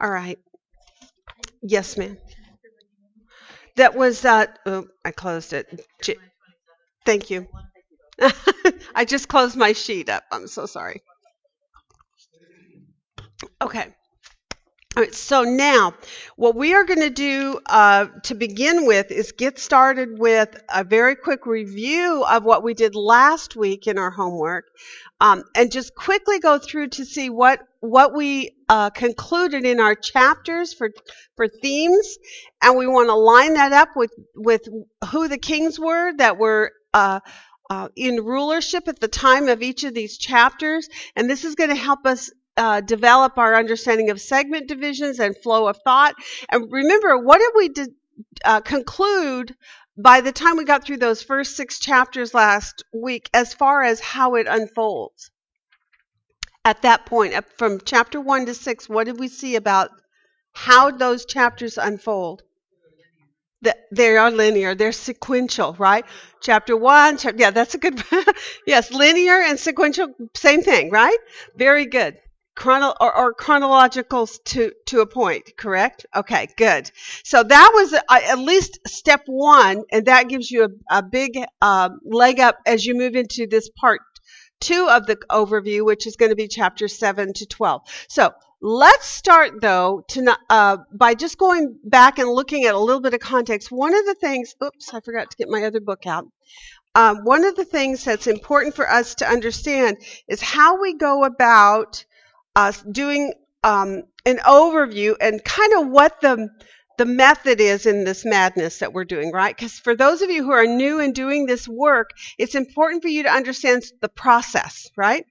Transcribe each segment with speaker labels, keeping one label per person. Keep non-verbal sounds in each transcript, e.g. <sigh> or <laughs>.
Speaker 1: All right. Yes, ma'am. That was uh oh, I closed it. J- Thank you. <laughs> I just closed my sheet up. I'm so sorry. Okay. All right, so now, what we are going to do uh, to begin with is get started with a very quick review of what we did last week in our homework, um, and just quickly go through to see what what we uh, concluded in our chapters for for themes, and we want to line that up with with who the kings were that were. Uh, uh, in rulership at the time of each of these chapters, and this is going to help us uh, develop our understanding of segment divisions and flow of thought. And remember, what did we de- uh, conclude by the time we got through those first six chapters last week as far as how it unfolds? At that point, up from chapter one to six, what did we see about how those chapters unfold? They are linear, they're sequential, right? Chapter one, yeah, that's a good. <laughs> yes, linear and sequential, same thing, right? Very good chrono or, or chronological to to a point correct? Okay good. So that was uh, at least step one and that gives you a, a big uh, leg up as you move into this part two of the overview which is going to be chapter 7 to 12 so let's start though to uh, by just going back and looking at a little bit of context one of the things oops i forgot to get my other book out. Um, one of the things that's important for us to understand is how we go about us doing um, an overview and kind of what the the method is in this madness that we're doing, right? Because for those of you who are new and doing this work, it's important for you to understand the process, right?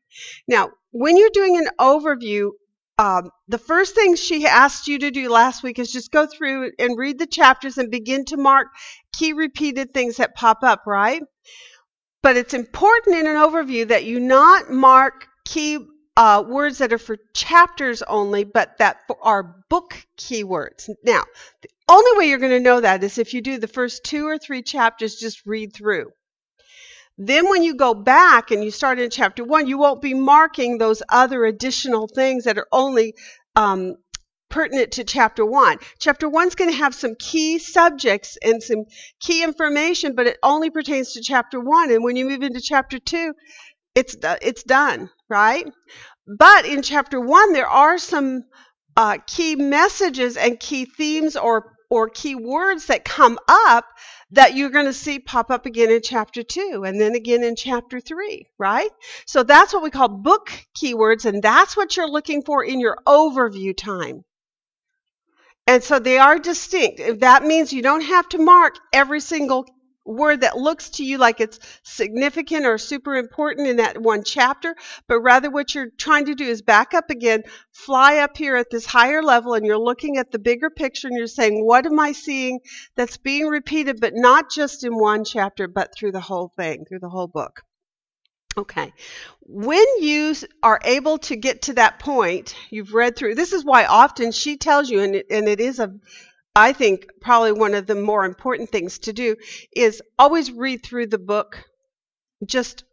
Speaker 1: Now, when you're doing an overview, um, the first thing she asked you to do last week is just go through and read the chapters and begin to mark key repeated things that pop up, right? But it's important in an overview that you not mark key uh, words that are for chapters only, but that are book keywords. Now, the only way you're going to know that is if you do the first two or three chapters, just read through. Then, when you go back and you start in chapter one, you won't be marking those other additional things that are only um, pertinent to chapter one. Chapter one's going to have some key subjects and some key information, but it only pertains to chapter one. And when you move into chapter two, it's it's done, right? But in chapter one, there are some uh, key messages and key themes or or key words that come up that you're going to see pop up again in chapter 2 and then again in chapter 3, right? So that's what we call book keywords, and that's what you're looking for in your overview time. And so they are distinct. That means you don't have to mark every single word that looks to you like it's significant or super important in that one chapter, but rather what you're trying to do is back up again, fly up here at this higher level, and you're looking at the bigger picture and you're saying, What am I seeing that's being repeated, but not just in one chapter, but through the whole thing, through the whole book? Okay. When you are able to get to that point, you've read through, this is why often she tells you, and it, and it is a I think probably one of the more important things to do is always read through the book just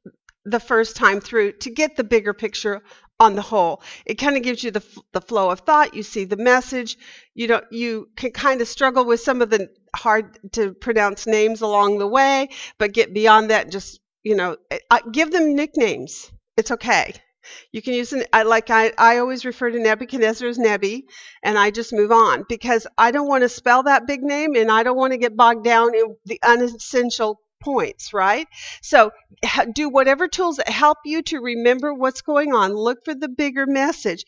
Speaker 1: the first time through to get the bigger picture on the whole. It kind of gives you the, the flow of thought. You see the message. You know, you can kind of struggle with some of the hard to pronounce names along the way, but get beyond that. Just you know, give them nicknames. It's okay. You can use an like I, I always refer to Nebuchadnezzar as Nebi, and I just move on because I don't want to spell that big name and I don't want to get bogged down in the unessential points, right? So do whatever tools that help you to remember what's going on. Look for the bigger message.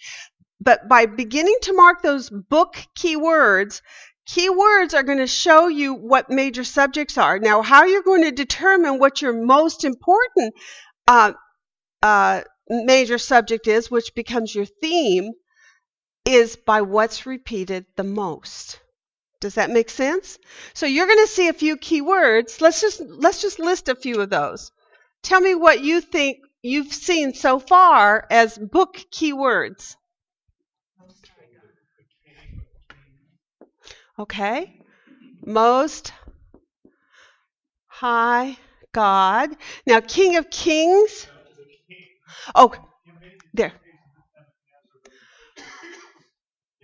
Speaker 1: But by beginning to mark those book keywords, keywords are going to show you what major subjects are. Now, how you're going to determine what your most important uh, uh, major subject is, which becomes your theme, is by what's repeated the most. Does that make sense? So you're going to see a few keywords. Let's just let's just list a few of those. Tell me what you think you've seen so far as book keywords. Okay. Most high God. Now King of Kings Oh, there.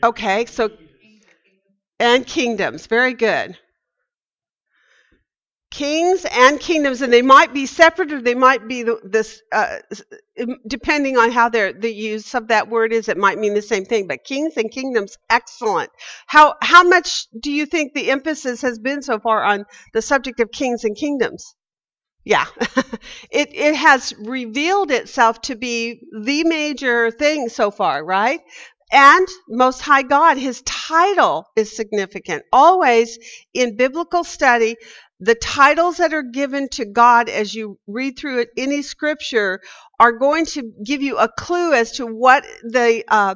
Speaker 1: Okay, so and kingdoms. Very good. Kings and kingdoms, and they might be separate or they might be this, uh, depending on how the use of that word is, it might mean the same thing. But kings and kingdoms, excellent. How how much do you think the emphasis has been so far on the subject of kings and kingdoms? Yeah, <laughs> it it has revealed itself to be the major thing so far, right? And Most High God, his title is significant. Always in biblical study, the titles that are given to God as you read through it, any scripture are going to give you a clue as to what the uh,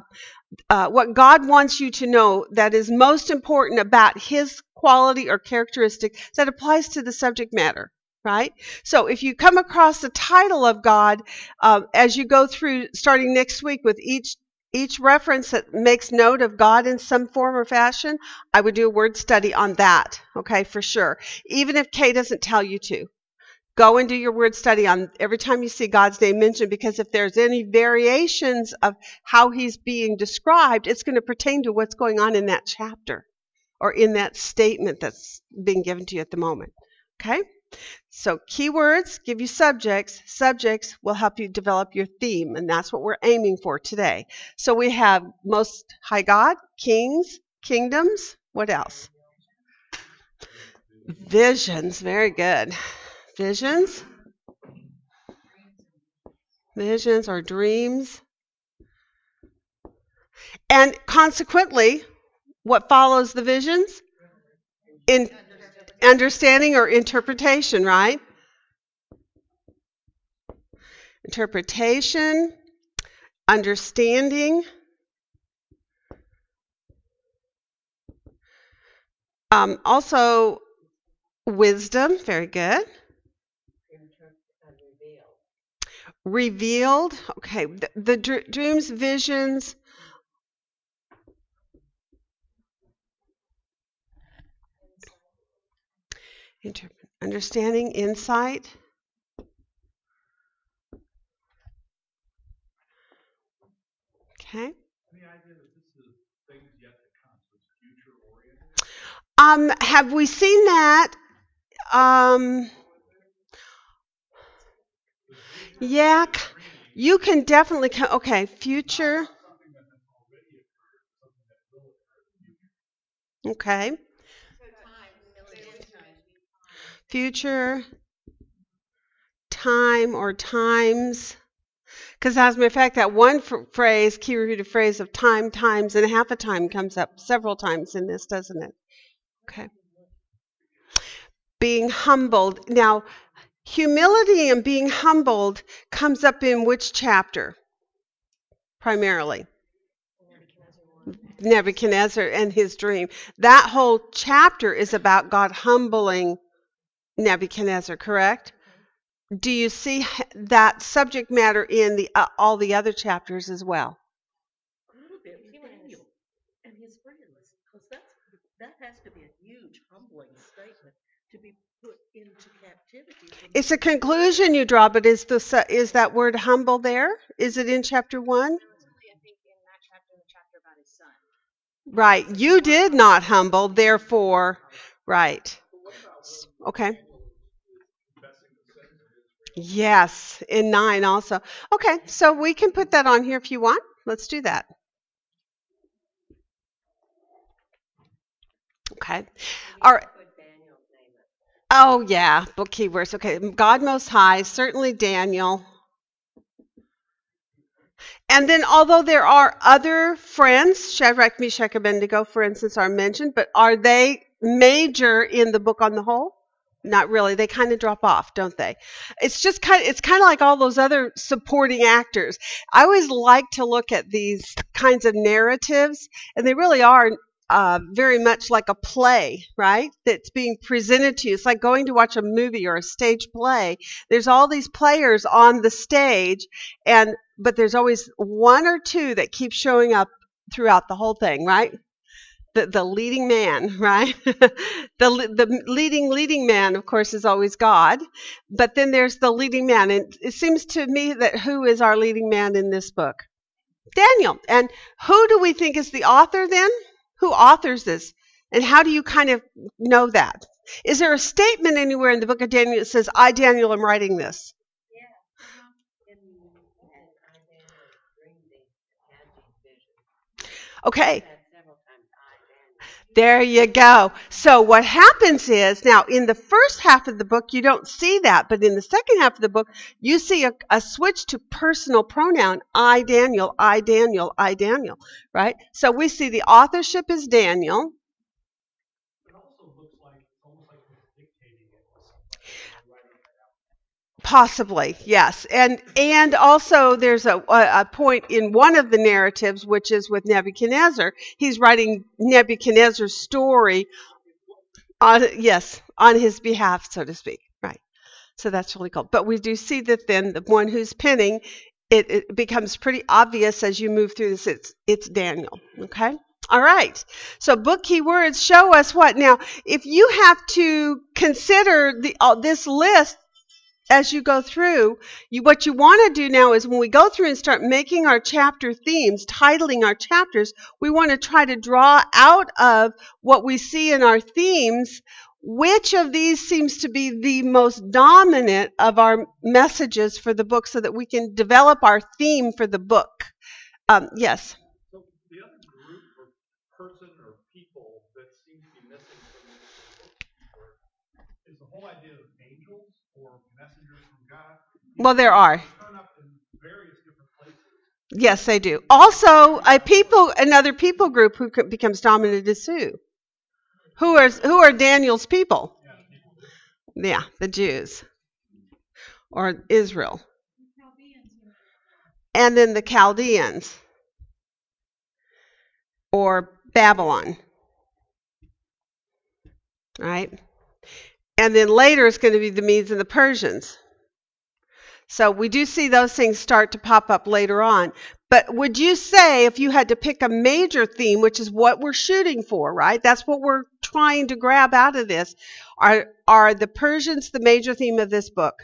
Speaker 1: uh, what God wants you to know that is most important about His quality or characteristic that applies to the subject matter. Right? So if you come across the title of God uh, as you go through, starting next week with each each reference that makes note of God in some form or fashion, I would do a word study on that, okay, for sure. Even if Kay doesn't tell you to. Go and do your word study on every time you see God's name mentioned because if there's any variations of how he's being described, it's going to pertain to what's going on in that chapter or in that statement that's being given to you at the moment. Okay? So keywords give you subjects. Subjects will help you develop your theme, and that's what we're aiming for today. So we have Most High God, Kings, Kingdoms. What else? Visions. Very good. Visions. Visions or dreams. And consequently, what follows the visions? In understanding or interpretation, right? Interpretation, understanding. Um, also, wisdom, very good. Revealed, okay. The, the dr- dreams, visions, Interpret, understanding, insight. Okay. Um, have we seen that? Um, yeah, you can definitely. Okay, future. Okay. Future time or times. Because as a matter of fact, that one phrase, key repeated phrase of time, times, and half a time comes up several times in this, doesn't it? Okay. Being humbled. Now, humility and being humbled comes up in which chapter? Primarily. Nebuchadnezzar and his dream. That whole chapter is about God humbling Nebuchadnezzar, correct? Do you see that subject matter in the uh, all the other chapters as well?
Speaker 2: A little bit. Daniel and his friends, because that's that has to be a huge humbling statement to be put into captivity.
Speaker 1: It's a conclusion you draw, but is the is that word humble there? Is it in chapter one? Right. You did not humble, therefore, right. Okay. Yes, in nine also. Okay, so we can put that on here if you want. Let's do that. Okay. All right. Oh, yeah, book keywords. Okay, God Most High, certainly Daniel. And then, although there are other friends, Shadrach, Meshach, Abednego, for instance, are mentioned, but are they major in the book on the whole? Not really. They kind of drop off, don't they? It's just kind of it's kind of like all those other supporting actors. I always like to look at these kinds of narratives, and they really are uh, very much like a play, right? That's being presented to you. It's like going to watch a movie or a stage play. There's all these players on the stage, and but there's always one or two that keep showing up throughout the whole thing, right? The, the leading man, <laughs> right? the, the leading, leading man, of course, is always God. But then there's the leading man. And it seems to me that who is our leading man in this book? Daniel. And who do we think is the author then? Who authors this? And how do you kind of know that? Is there a statement anywhere in the book of Daniel that says, I, Daniel, am writing this? Yeah. Okay. There you go. So what happens is now in the first half of the book you don't see that, but in the second half of the book you see a, a, switch to personal pronoun I Daniel, I Daniel, I Daniel, right? So we see the authorship is Daniel. Possibly, yes, and and also there's a, a point in one of the narratives, which is with Nebuchadnezzar. He's writing Nebuchadnezzar's story on yes on his behalf, so to speak. Right. So that's really cool. But we do see that then the one who's pinning it, it becomes pretty obvious as you move through this. It's it's Daniel. Okay. All right. So book keywords show us what now. If you have to consider the uh, this list as you go through, you, what you want to do now is when we go through and start making our chapter themes, titling our chapters, we want to try to draw out of what we see in our themes which of these seems to be the most dominant of our messages for the book so that we can develop our theme for the book. Um, yes?
Speaker 3: So the other group or person or people that seems to be missing from book is the whole idea of angels or messengers from God.
Speaker 1: Well, there are.
Speaker 3: Turn up in various different places.
Speaker 1: Yes, they do. Also, a people, another people group who becomes dominant is who? Who are who are Daniel's people?
Speaker 3: Yeah, people
Speaker 1: Yeah, the Jews or Israel, and then the Chaldeans or Babylon, right? And then later it's going to be the Medes and the Persians. So we do see those things start to pop up later on. But would you say if you had to pick a major theme, which is what we're shooting for, right? That's what we're trying to grab out of this. Are are the Persians the major theme of this book?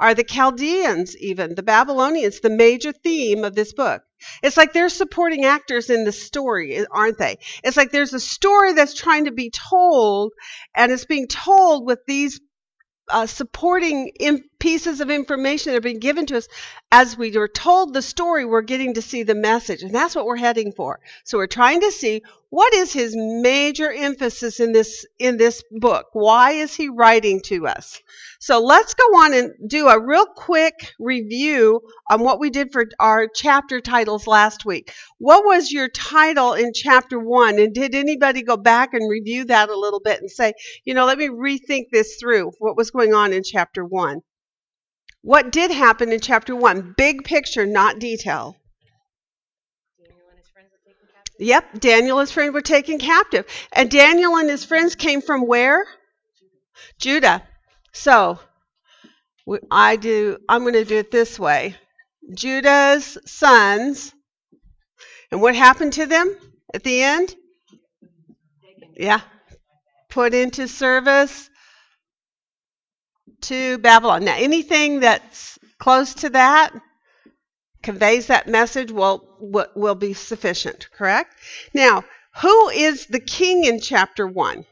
Speaker 1: Are the Chaldeans even, the Babylonians, the major theme of this book? It's like they're supporting actors in the story, aren't they? It's like there's a story that's trying to be told, and it's being told with these uh, supporting in pieces of information that are being given to us. As we are told the story we're getting to see the message and that's what we're heading for. So we're trying to see what is his major emphasis in this in this book. Why is he writing to us? So let's go on and do a real quick review on what we did for our chapter titles last week. What was your title in chapter one? And did anybody go back and review that a little bit and say you know let me rethink this through what was going on in chapter one what did happen in chapter 1? Big picture, not detail.
Speaker 4: Daniel and his friends were taken captive.
Speaker 1: Yep, Daniel and his friends were taken captive. And Daniel and his friends came from where? Judah. So, I do I'm going to do it this way. Judah's sons. And what happened to them at the end? Yeah. Put into service to Babylon. Now, anything that's close to that conveys that message will, will, be sufficient, correct? Now, who is the king in chapter 1?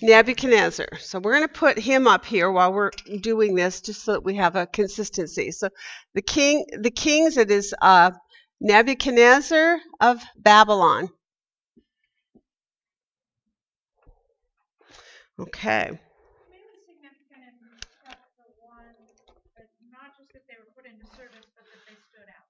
Speaker 1: Nebuchadnezzar. So we're going to put him up here while we're doing this just so that we have a consistency. So the king the kings it is uh, Nebuchadnezzar of Babylon. Okay.
Speaker 5: Maybe significant in chapter one, but not just that they were put into service, but that they stood out.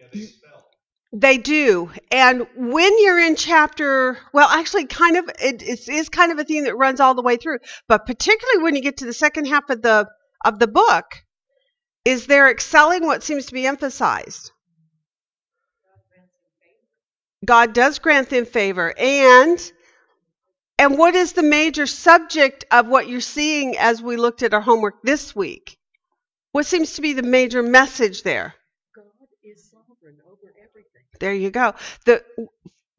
Speaker 3: Yeah, they fell.
Speaker 1: They do. And when you're in chapter, well, actually, kind of, it is, is kind of a theme that runs all the way through. But particularly when you get to the second half of the of the book, is they're excelling what seems to be emphasized. God does grant them favor, and and what is the major subject of what you're seeing as we looked at our homework this week? What seems to be the major message there?
Speaker 2: God is sovereign over everything.
Speaker 1: There you go. The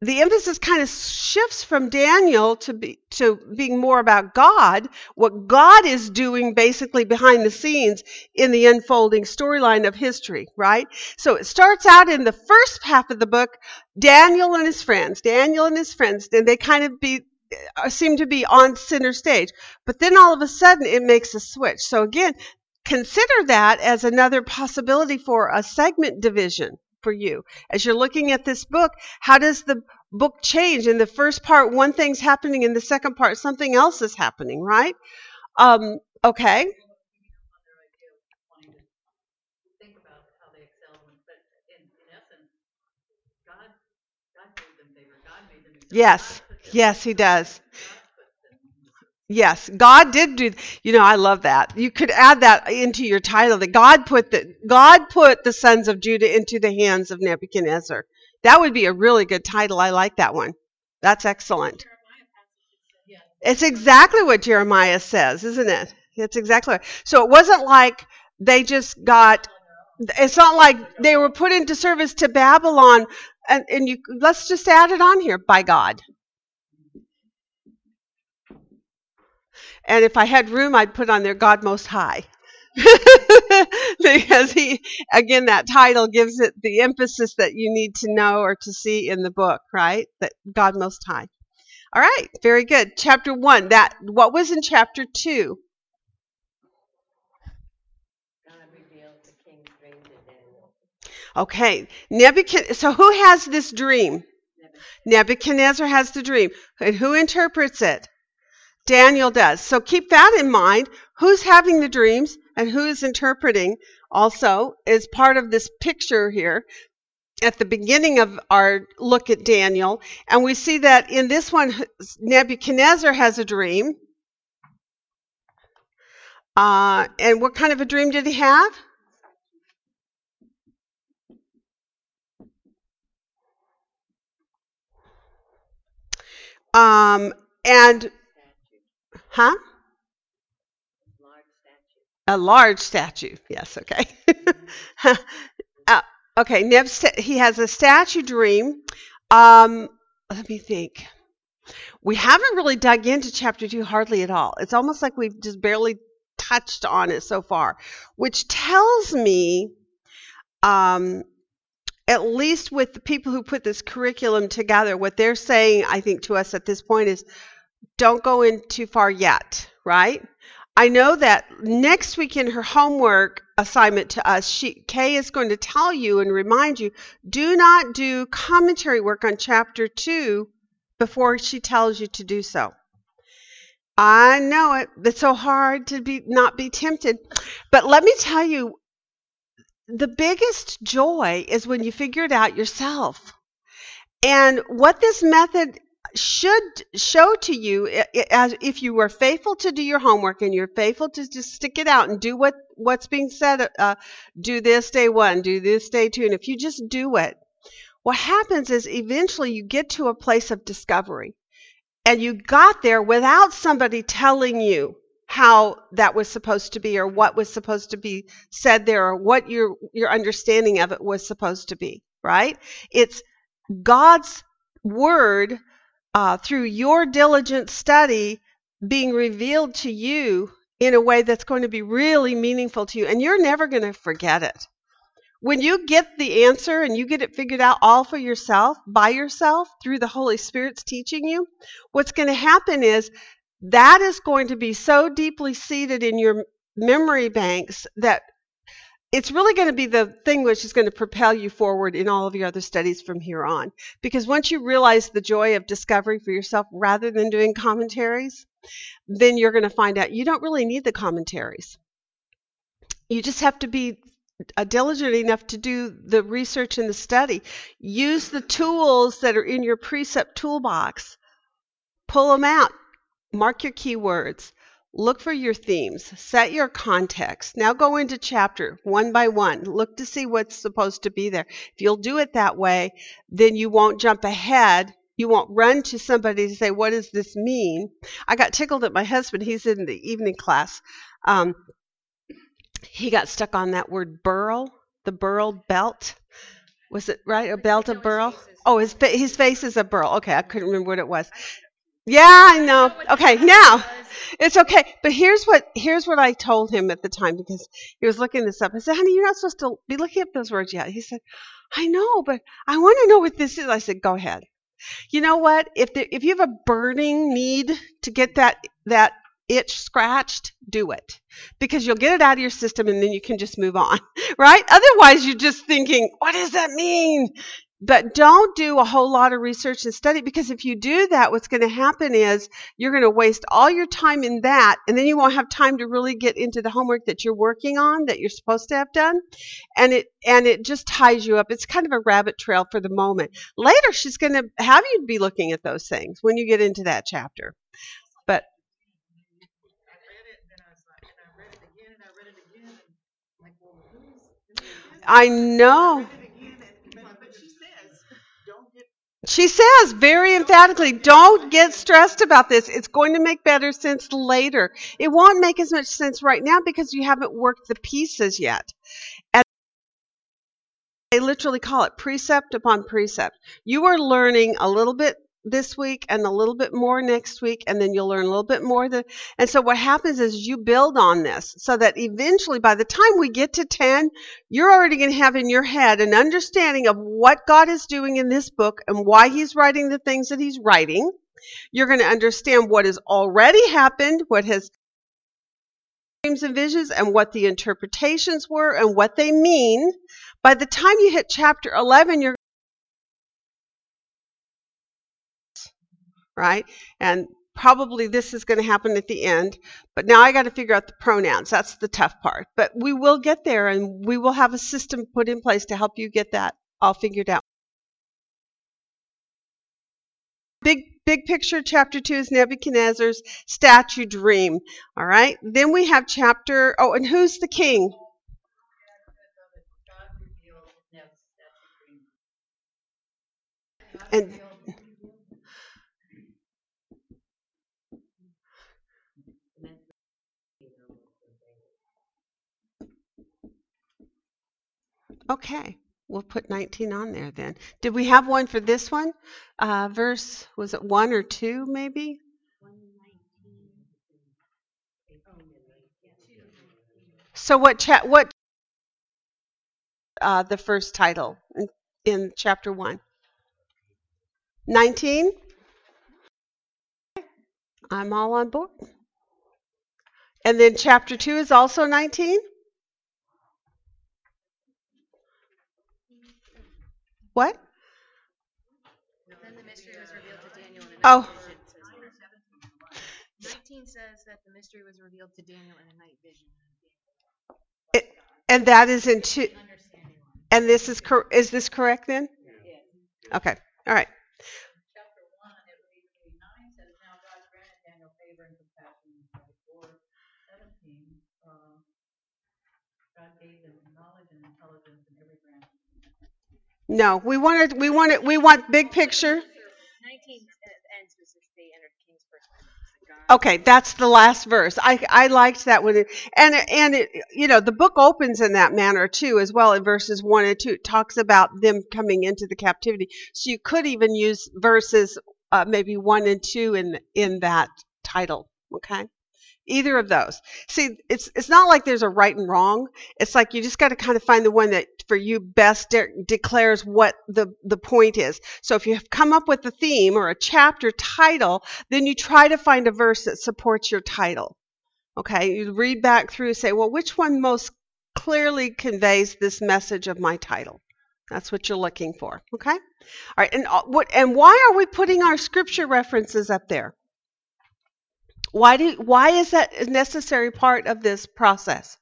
Speaker 1: the emphasis kind of shifts from Daniel to be to being more about God, what God is doing basically behind the scenes in the unfolding storyline of history, right? So it starts out in the first half of the book, Daniel and his friends, Daniel and his friends, and they kind of be uh, seem to be on center stage. But then all of a sudden it makes a switch. So again, consider that as another possibility for a segment division for you. As you're looking at this book, how does the book change? In the first part, one thing's happening, in the second part, something else is happening, right? Um, okay. Yes. Yes, he does. Yes, God did do. You know, I love that. You could add that into your title. That God put the God put the sons of Judah into the hands of Nebuchadnezzar. That would be a really good title. I like that one. That's excellent. It's exactly what Jeremiah says, isn't it? It's exactly. So it wasn't like they just got. It's not like they were put into service to Babylon, and, and you. Let's just add it on here by God. And if I had room, I'd put on there God Most High. <laughs> because he, again, that title gives it the emphasis that you need to know or to see in the book, right? That God Most High. All right, very good. Chapter one. That what was in chapter two?
Speaker 6: God revealed the king's dream to Daniel.
Speaker 1: Okay, Nebuchadnezzar. So who has this dream? Nebuchadnezzar has the dream, and who interprets it? Daniel does. So keep that in mind. Who's having the dreams and who is interpreting also is part of this picture here at the beginning of our look at Daniel. And we see that in this one, Nebuchadnezzar has a dream. Uh, and what kind of a dream did he have? Um, and, huh?
Speaker 6: large statue.
Speaker 1: A large statue. Yes, okay. <laughs> uh, okay, Neb, he has a statue dream. Um, let me think. We haven't really dug into chapter two hardly at all. It's almost like we've just barely touched on it so far, which tells me, um, at least with the people who put this curriculum together, what they're saying, I think, to us at this point is don't go in too far yet, right? I know that next week in her homework assignment to us, she Kay is going to tell you and remind you, do not do commentary work on chapter two before she tells you to do so. I know it. It's so hard to be not be tempted. But let me tell you, the biggest joy is when you figure it out yourself. And what this method should show to you as if you were faithful to do your homework and you're faithful to just stick it out and do what what's being said uh, do this day one do this day two. And if you just do it what happens is eventually you get to a place of discovery. And you got there without somebody telling you how that was supposed to be or what was supposed to be said there or what your your understanding of it was supposed to be right? It's god's word uh, through your diligent study being revealed to you in a way that's going to be really meaningful to you and you're never going to forget it. When you get the answer and you get it figured out all for yourself by yourself through the holy spirit's teaching you what's going to happen is that is going to be so deeply seated in your memory banks that it's really going to be the thing which is going to propel you forward in all of your other studies from here on. Because once you realize the joy of discovery for yourself rather than doing commentaries, then you're going to find out you don't really need the commentaries. You just have to be uh, diligent enough to do the research and the study. Use the tools that are in your precept toolbox. Pull them out. Mark your keywords. Look for your themes. Set your context. Now go into chapter one by one. Look to see what's supposed to be there. If you'll do it that way, then you won't jump ahead. You won't run to somebody to say, What does this mean? I got tickled at my husband. He's in the evening class. Um, he got stuck on that word burl, the burl belt. Was it right? A belt of burl? Oh, his fa- his face is a burl. Okay, I couldn't remember what it was. Yeah, I know. Okay, now it's okay. But here's what here's what I told him at the time because he was looking this up. I said, "Honey, you're not supposed to be looking up those words yet." He said, "I know, but I want to know what this is." I said, "Go ahead." You know what? If the, if you have a burning need to get that that itch scratched, do it because you'll get it out of your system and then you can just move on, <laughs> right? Otherwise, you're just thinking, "What does that mean?" But don't do a whole lot of research and study because if you do that, what's going to happen is you're going to waste all your time in that and then you won't have time to really get into the homework that you're working on that you're supposed to have done and it and it just ties you up it's kind of a rabbit trail for the moment later she's going to have you be looking at those things when you get into that chapter but
Speaker 2: I read it, and I was like, and I read it again, and I read it again, like, well, who's, who is this?
Speaker 1: i know
Speaker 2: Read it again, and, but, but she says, don't get
Speaker 1: she says very emphatically don't get stressed about this. It's going to make better sense later. It won't make as much sense right now because you haven't worked the pieces yet. And they literally call it precept upon precept. You are learning a little bit this week and a little bit more next week and then you'll learn a little bit more the, and so what happens is you build on this so that eventually by the time we get to 10 you're already going to have in your head an understanding of what God is doing in this book and why he's writing the things that he's writing. You're going to understand what has already happened, what has dreams and visions and what the interpretations were and what they mean. By the time you hit chapter 11, you're right? And probably this is going to happen at the end. But now I got to figure out the pronouns. That's the tough part. But we will get there and we will have a system put in place to help you get that all figured out. Big big picture chapter 2 is Nebuchadnezzar's statue dream. All right? Then we have chapter Oh, and who's the king? And- Okay. We'll put 19 on there then. Did we have one for this one? Uh, verse was it 1 or 2 maybe? So what cha- what uh, the first title in, in chapter 1? 19? I'm all on board. And then chapter 2 is also 19? What?
Speaker 4: Then the mystery was revealed to Daniel in a night
Speaker 1: Oh.
Speaker 4: vision. Nineteen says that the mystery was revealed to Daniel in a night vision.
Speaker 1: It, and that is in two. And this is cor- is this correct then?
Speaker 6: Yes.
Speaker 1: Okay. All right.
Speaker 6: Chapter one, it reads, eight, nine says, now God granted Daniel favor and compassion. Twenty-four, seventeen, uh, God gave them knowledge and intelligence in every branch.
Speaker 1: No, we wanted we wanted we want big picture. Okay, that's the last verse. I I liked that one, and and it, you know the book opens in that manner too, as well in verses one and two. It talks about them coming into the captivity, so you could even use verses uh, maybe one and two in in that title. Okay, either of those. See, it's it's not like there's a right and wrong. It's like you just got to kind of find the one that for you best de- declares what the the point is. So if you have come up with a theme or a chapter title, then you try to find a verse that supports your title. Okay, you read back through, say, well, which one most clearly conveys this message of my title? That's what you're looking for. Okay, all right, and uh, what and why are we putting our scripture references up there? Why do why is that a necessary part of this process?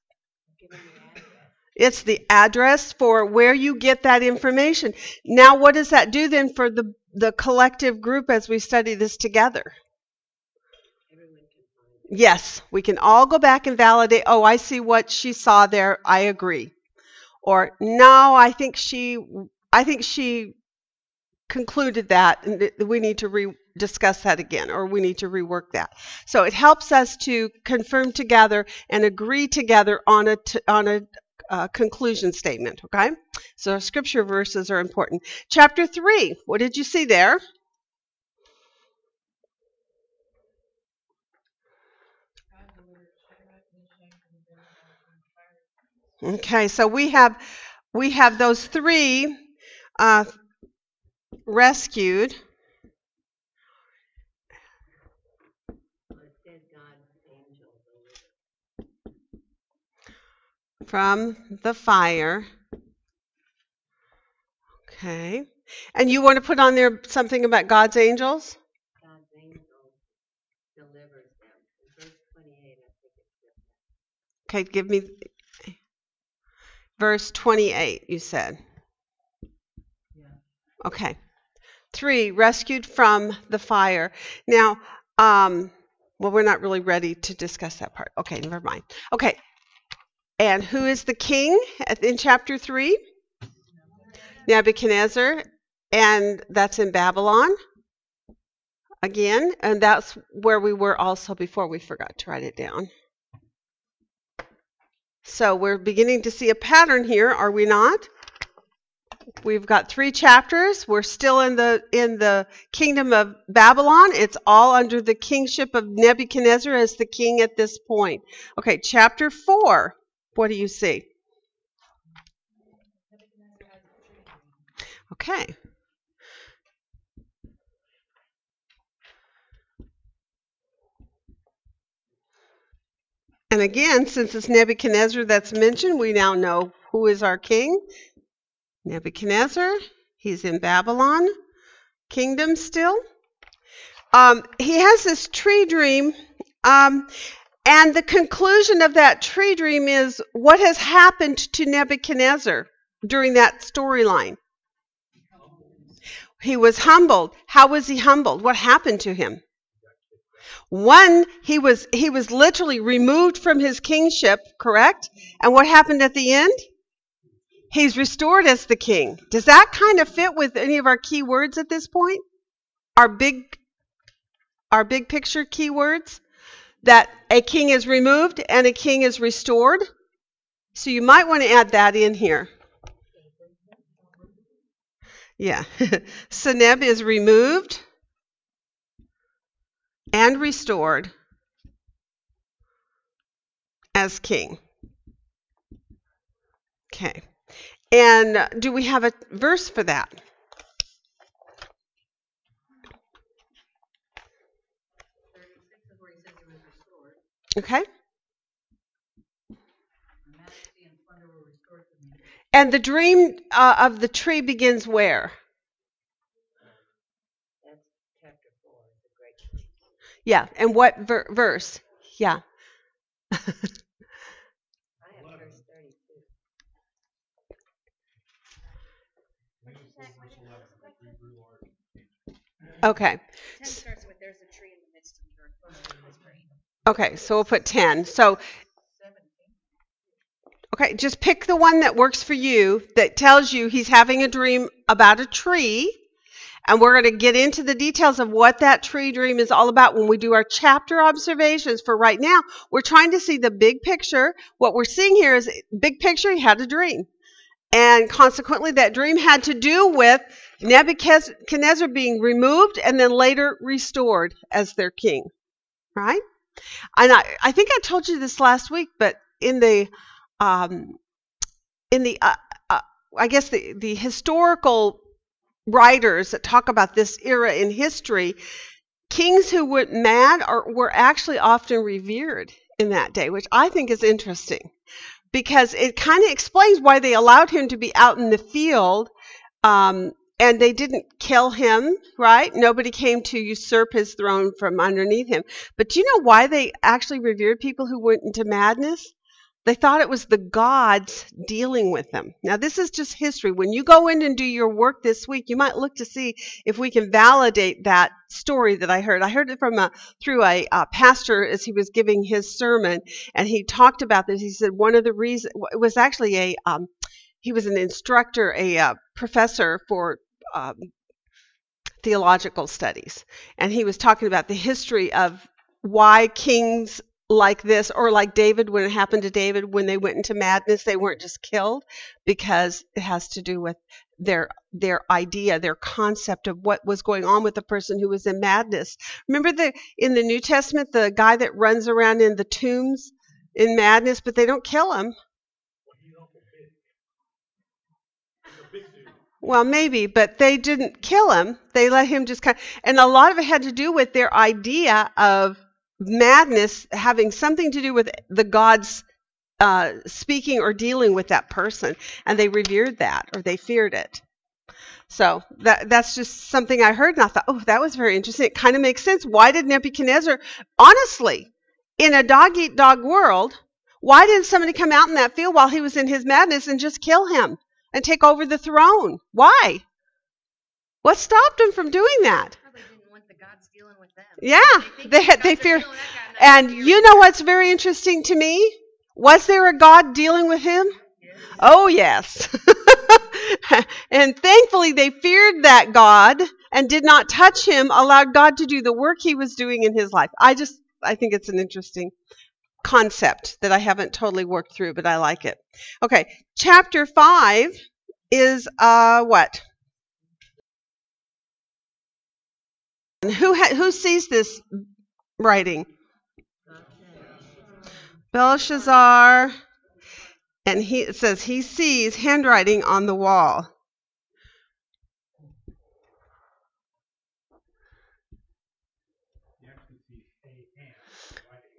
Speaker 1: It's the address for where you get that information. Now, what does that do then for the the collective group as we study this together? Yes, we can all go back and validate. Oh, I see what she saw there. I agree. Or no, I think she I think she concluded that we need to re- discuss that again or we need to rework that. So it helps us to confirm together and agree together on a t- on a uh, conclusion statement. Okay, so scripture verses are important. Chapter three. What did you see there? Okay, so we have we have those three uh, rescued. From the fire. Okay. And you want to put on there something about God's angels?
Speaker 7: God's angel delivers them. Verse 28, I think it's
Speaker 1: Okay, give me verse 28, you said. Okay. Three, rescued from the fire. Now, um, well, we're not really ready to discuss that part. Okay, never mind. Okay. And who is the king in chapter 3? Nebuchadnezzar. And that's in Babylon again. And that's where we were also before we forgot to write it down. So we're beginning to see a pattern here, are we not? We've got three chapters. We're still in the in the kingdom of Babylon. It's all under the kingship of Nebuchadnezzar as the king at this point. Okay, chapter 4. What do you see? Okay. And again, since it's Nebuchadnezzar that's mentioned, we now know who is our king. Nebuchadnezzar. He's in Babylon kingdom still. Um, he has this tree dream, um, and the conclusion of that tree dream is what has happened to Nebuchadnezzar during that storyline. He was humbled. How was he humbled? What happened to him? One, he was he was literally removed from his kingship, correct? And what happened at the end? He's restored as the king. Does that kind of fit with any of our key words at this point? Our big our big picture key words that a king is removed and a king is restored. So you might want to add that in here. Yeah. <laughs> Seneb is removed and restored as king. Okay. And do we have a verse for that? Okay.
Speaker 6: And
Speaker 1: the dream uh, of the tree begins where?
Speaker 7: That's chapter 4, the great king.
Speaker 1: Yeah. And what ver- verse? Yeah. <laughs>
Speaker 7: I have verse 32.
Speaker 1: Okay.
Speaker 4: Ten starts with there's a tree in the midst of the earth. full of its grain."
Speaker 1: Okay. So we'll put 10. So, okay, just pick the one that works for you that tells you he's having a dream about a tree. And we're going to get into the details of what that tree dream is all about when we do our chapter observations. For right now, we're trying to see the big picture. What we're seeing here is big picture, he had a dream. And consequently, that dream had to do with Nebuchadnezzar being removed and then later restored as their king. Right? And I, I think I told you this last week, but in the um, in the uh, uh, I guess the the historical writers that talk about this era in history, kings who went mad are, were actually often revered in that day, which I think is interesting because it kind of explains why they allowed him to be out in the field um, and they didn't kill him, right? Nobody came to usurp his throne from underneath him. But do you know why they actually revered people who went into madness? They thought it was the gods dealing with them. Now, this is just history. When you go in and do your work this week, you might look to see if we can validate that story that I heard. I heard it from a through a, uh pastor as he was giving his sermon, and he talked about this. He said one of the reasons it was actually a um, he was an instructor, a uh, professor for um, theological studies, and he was talking about the history of why kings like this or like David when it happened to David when they went into madness they weren't just killed because it has to do with their their idea their concept of what was going on with the person who was in madness. Remember the in the New Testament the guy that runs around in the tombs in madness but they don't kill him
Speaker 3: Well, he's awful big. He's a big dude.
Speaker 1: Well maybe but they didn't kill him they let him just kind and a lot of it had to do with their idea of madness having something to do with the gods uh, speaking or dealing with that person, and they revered that or they feared it. So that that's just something I heard, and I thought, oh, that was very interesting. It kind of makes sense. Why did Nebuchadnezzar, honestly, in a dog eat dog world, why didn't somebody come out in that field while he was in his madness and just kill him and take over the throne? Why? What stopped him from doing that?
Speaker 4: Probably didn't want the gods dealing with them.
Speaker 1: Yeah,
Speaker 4: think
Speaker 1: they they fear.
Speaker 4: killing that guy,
Speaker 1: And you know what's very interesting to me? Was there a God dealing with him? Oh, yes. <laughs> and thankfully, they feared that God and did not touch him, allowed God to do the work he was doing in his life. I just, I think it's an interesting concept that I haven't totally worked through, but I like it. Okay, chapter 5 is uh, what? Who, ha- who sees this writing? Belshazzar, and he says he sees handwriting on the wall.
Speaker 3: You actually see a hand writing.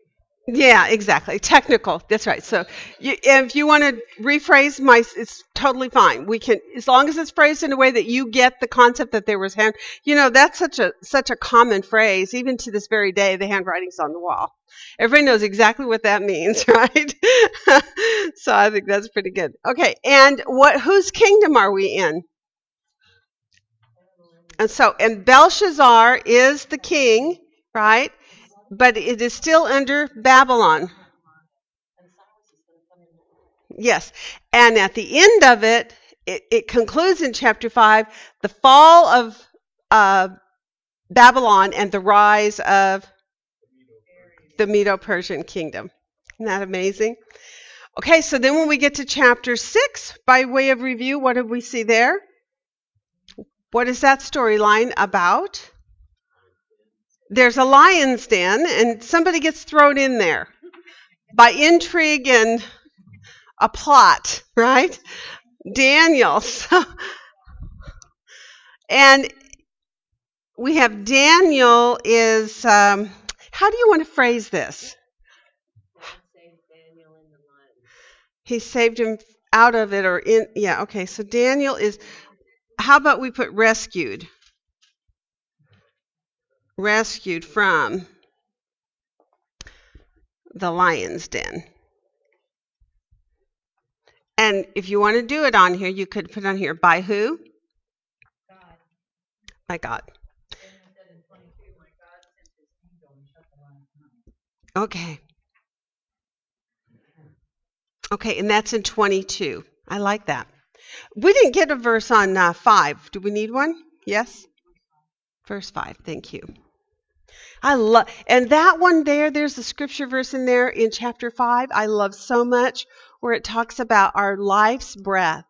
Speaker 1: Yeah, exactly. Technical. That's right. So, you, if you want to rephrase my, it's totally fine. We can, as long as it's phrased in a way that you get the concept that there was hand. You know, that's such a such a common phrase, even to this very day. The handwriting's on the wall. Everybody knows exactly what that <laughs> means, right? <laughs> so I think that's pretty good. Okay, and what? Whose kingdom are we in? And so, and Belshazzar is the king, right? But it is still under Babylon. Yes. And at the end of it, it, it concludes in chapter 5 the fall of uh, Babylon and the rise of the Medo Persian kingdom. Isn't that amazing? Okay, so then when we get to chapter 6, by way of review, what did we see there? What is that storyline about? There's a lion's den, and somebody gets thrown in there by intrigue and a plot, right? Daniel. <laughs> And we have Daniel is, um, how do you want to phrase this? He saved him out of it or in, yeah, okay. So Daniel is, how about we put rescued? Rescued from the lion's den. And if you want to do it on here, you could put on here by who?
Speaker 6: God.
Speaker 1: By God. Okay. Okay, and that's in 22. I like that. We didn't get a verse on uh, 5. Do we need one? Yes? Verse 5. Thank you. I love, and that one there, there's a scripture verse in there in chapter 5 I love so much where it talks about our life's breath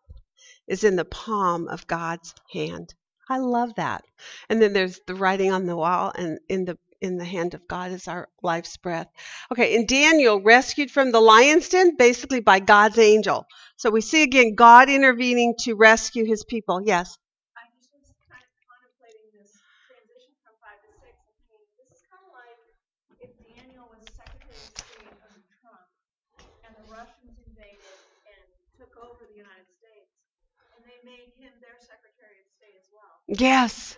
Speaker 1: is in the palm of God's hand. I love that. And then there's the writing on the wall and in the in the hand of God is our life's breath. Okay, in Daniel, rescued from the lion's den, basically by God's angel. So we see again God intervening to rescue his people. Yes.
Speaker 5: I just was kind of contemplating this transition from five to six. I mean, this is kind of like if Daniel was Secretary of State under Trump and the Russians invaded and took over the United States, and they made him their Secretary of State as well.
Speaker 1: Yes.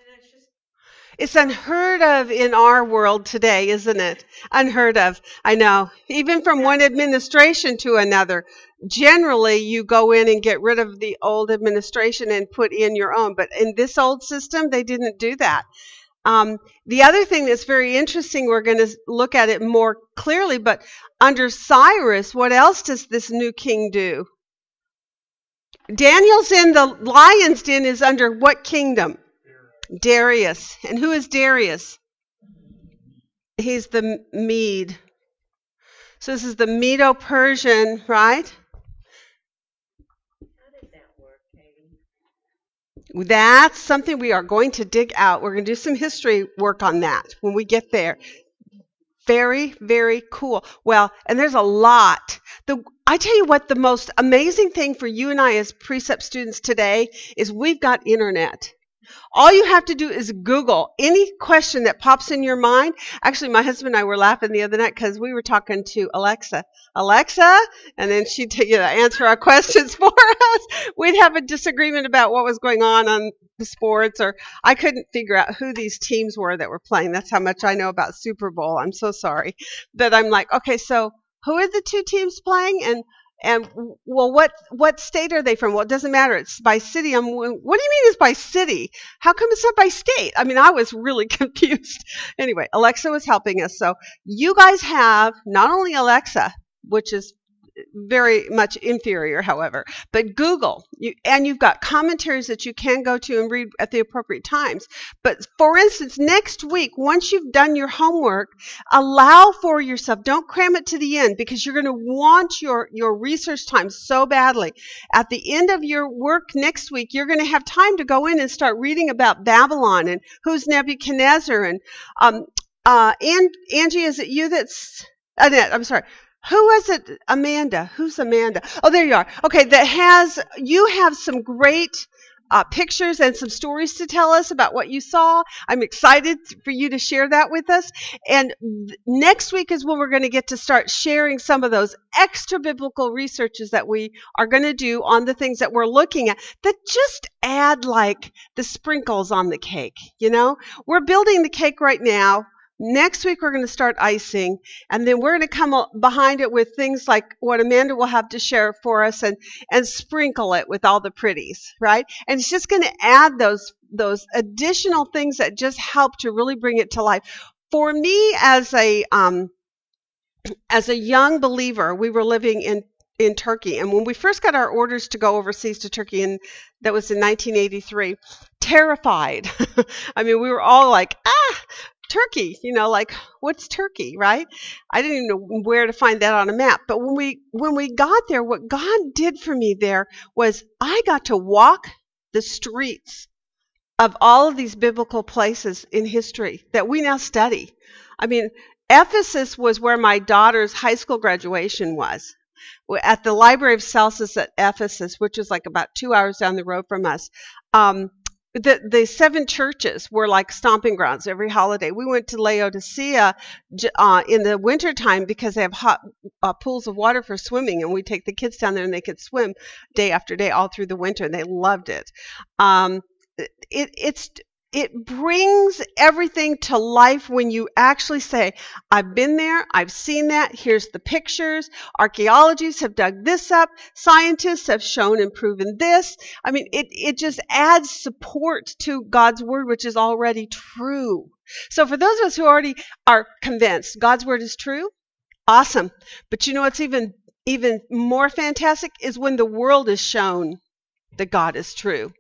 Speaker 5: It's
Speaker 1: unheard of in our world today, isn't it? Unheard of. I know. Even from one administration to another. Generally, you go in and get rid of the old administration and put in your own. But in this old system, they didn't do that. Um, the other thing that's very interesting, we're going to look at it more clearly, but under Cyrus, what else does this new king do? Daniel's in the lion's den is under what kingdom? Darius. And who is Darius? He's the Mede. So this is the Medo Persian, right? That's something we are going to dig out. We're going to do some history work on that when we get there. Very, very cool. Well, and there's a lot. The I tell you what, the most amazing thing for you and I as precept students today is we've got internet. All you have to do is Google any question that pops in your mind. Actually, my husband and I were laughing the other night because we were talking to Alexa. Alexa, and then she'd you know, answer our <laughs> questions for us. We'd have a disagreement about what was going on on the sports, or I couldn't figure out who these teams were that were playing. That's how much I know about Super Bowl. I'm so sorry. But I'm like, okay, so who are the two teams playing? And and well, what what state are they from? Well, it doesn't matter. It's by city. I'm. What do you mean it's by city? How come it's not by state? I mean, I was really <laughs> confused. Anyway, Alexa was helping us. So you guys have not only Alexa, which is very much inferior, however, but Google, you, and you've got commentaries that you can go to and read at the appropriate times. But for instance, next week, once you've done your homework, allow for yourself. Don't cram it to the end because you're going to want your your research time so badly. At the end of your work next week, you're going to have time to go in and start reading about Babylon and who's Nebuchadnezzar and um uh and Angie, is it you that's Annette? I'm sorry. Who was it? Amanda. Who's Amanda? Oh, there you are. Okay, that has you have some great uh, pictures and some stories to tell us about what you saw. I'm excited for you to share that with us. And th- next week is when we're going to get to start sharing some of those extra biblical researches that we are going to do on the things that we're looking at that just add like the sprinkles on the cake. You know, we're building the cake right now. Next week, we're going to start icing, and then we're going to come behind it with things like what Amanda will have to share for us and, and sprinkle it with all the pretties, right? And it's just going to add those, those additional things that just help to really bring it to life. For me, as a, um, as a young believer, we were living in in Turkey, and when we first got our orders to go overseas to Turkey, and that was in 1983, terrified. <laughs> I mean, we were all like, ah, Turkey, you know, like what's Turkey, right? I didn't even know where to find that on a map. But when we when we got there, what God did for me there was I got to walk the streets of all of these biblical places in history that we now study. I mean, Ephesus was where my daughter's high school graduation was. At the Library of Celsus at Ephesus, which is like about two hours down the road from us, um, the the seven churches were like stomping grounds every holiday. We went to Laodicea uh, in the wintertime because they have hot uh, pools of water for swimming, and we take the kids down there and they could swim day after day all through the winter, and they loved it. Um, it it's it brings everything to life when you actually say, I've been there, I've seen that, here's the pictures, archaeologists have dug this up, scientists have shown and proven this. I mean, it, it just adds support to God's word, which is already true. So for those of us who already are convinced God's word is true, awesome. But you know what's even even more fantastic is when the world is shown that God is true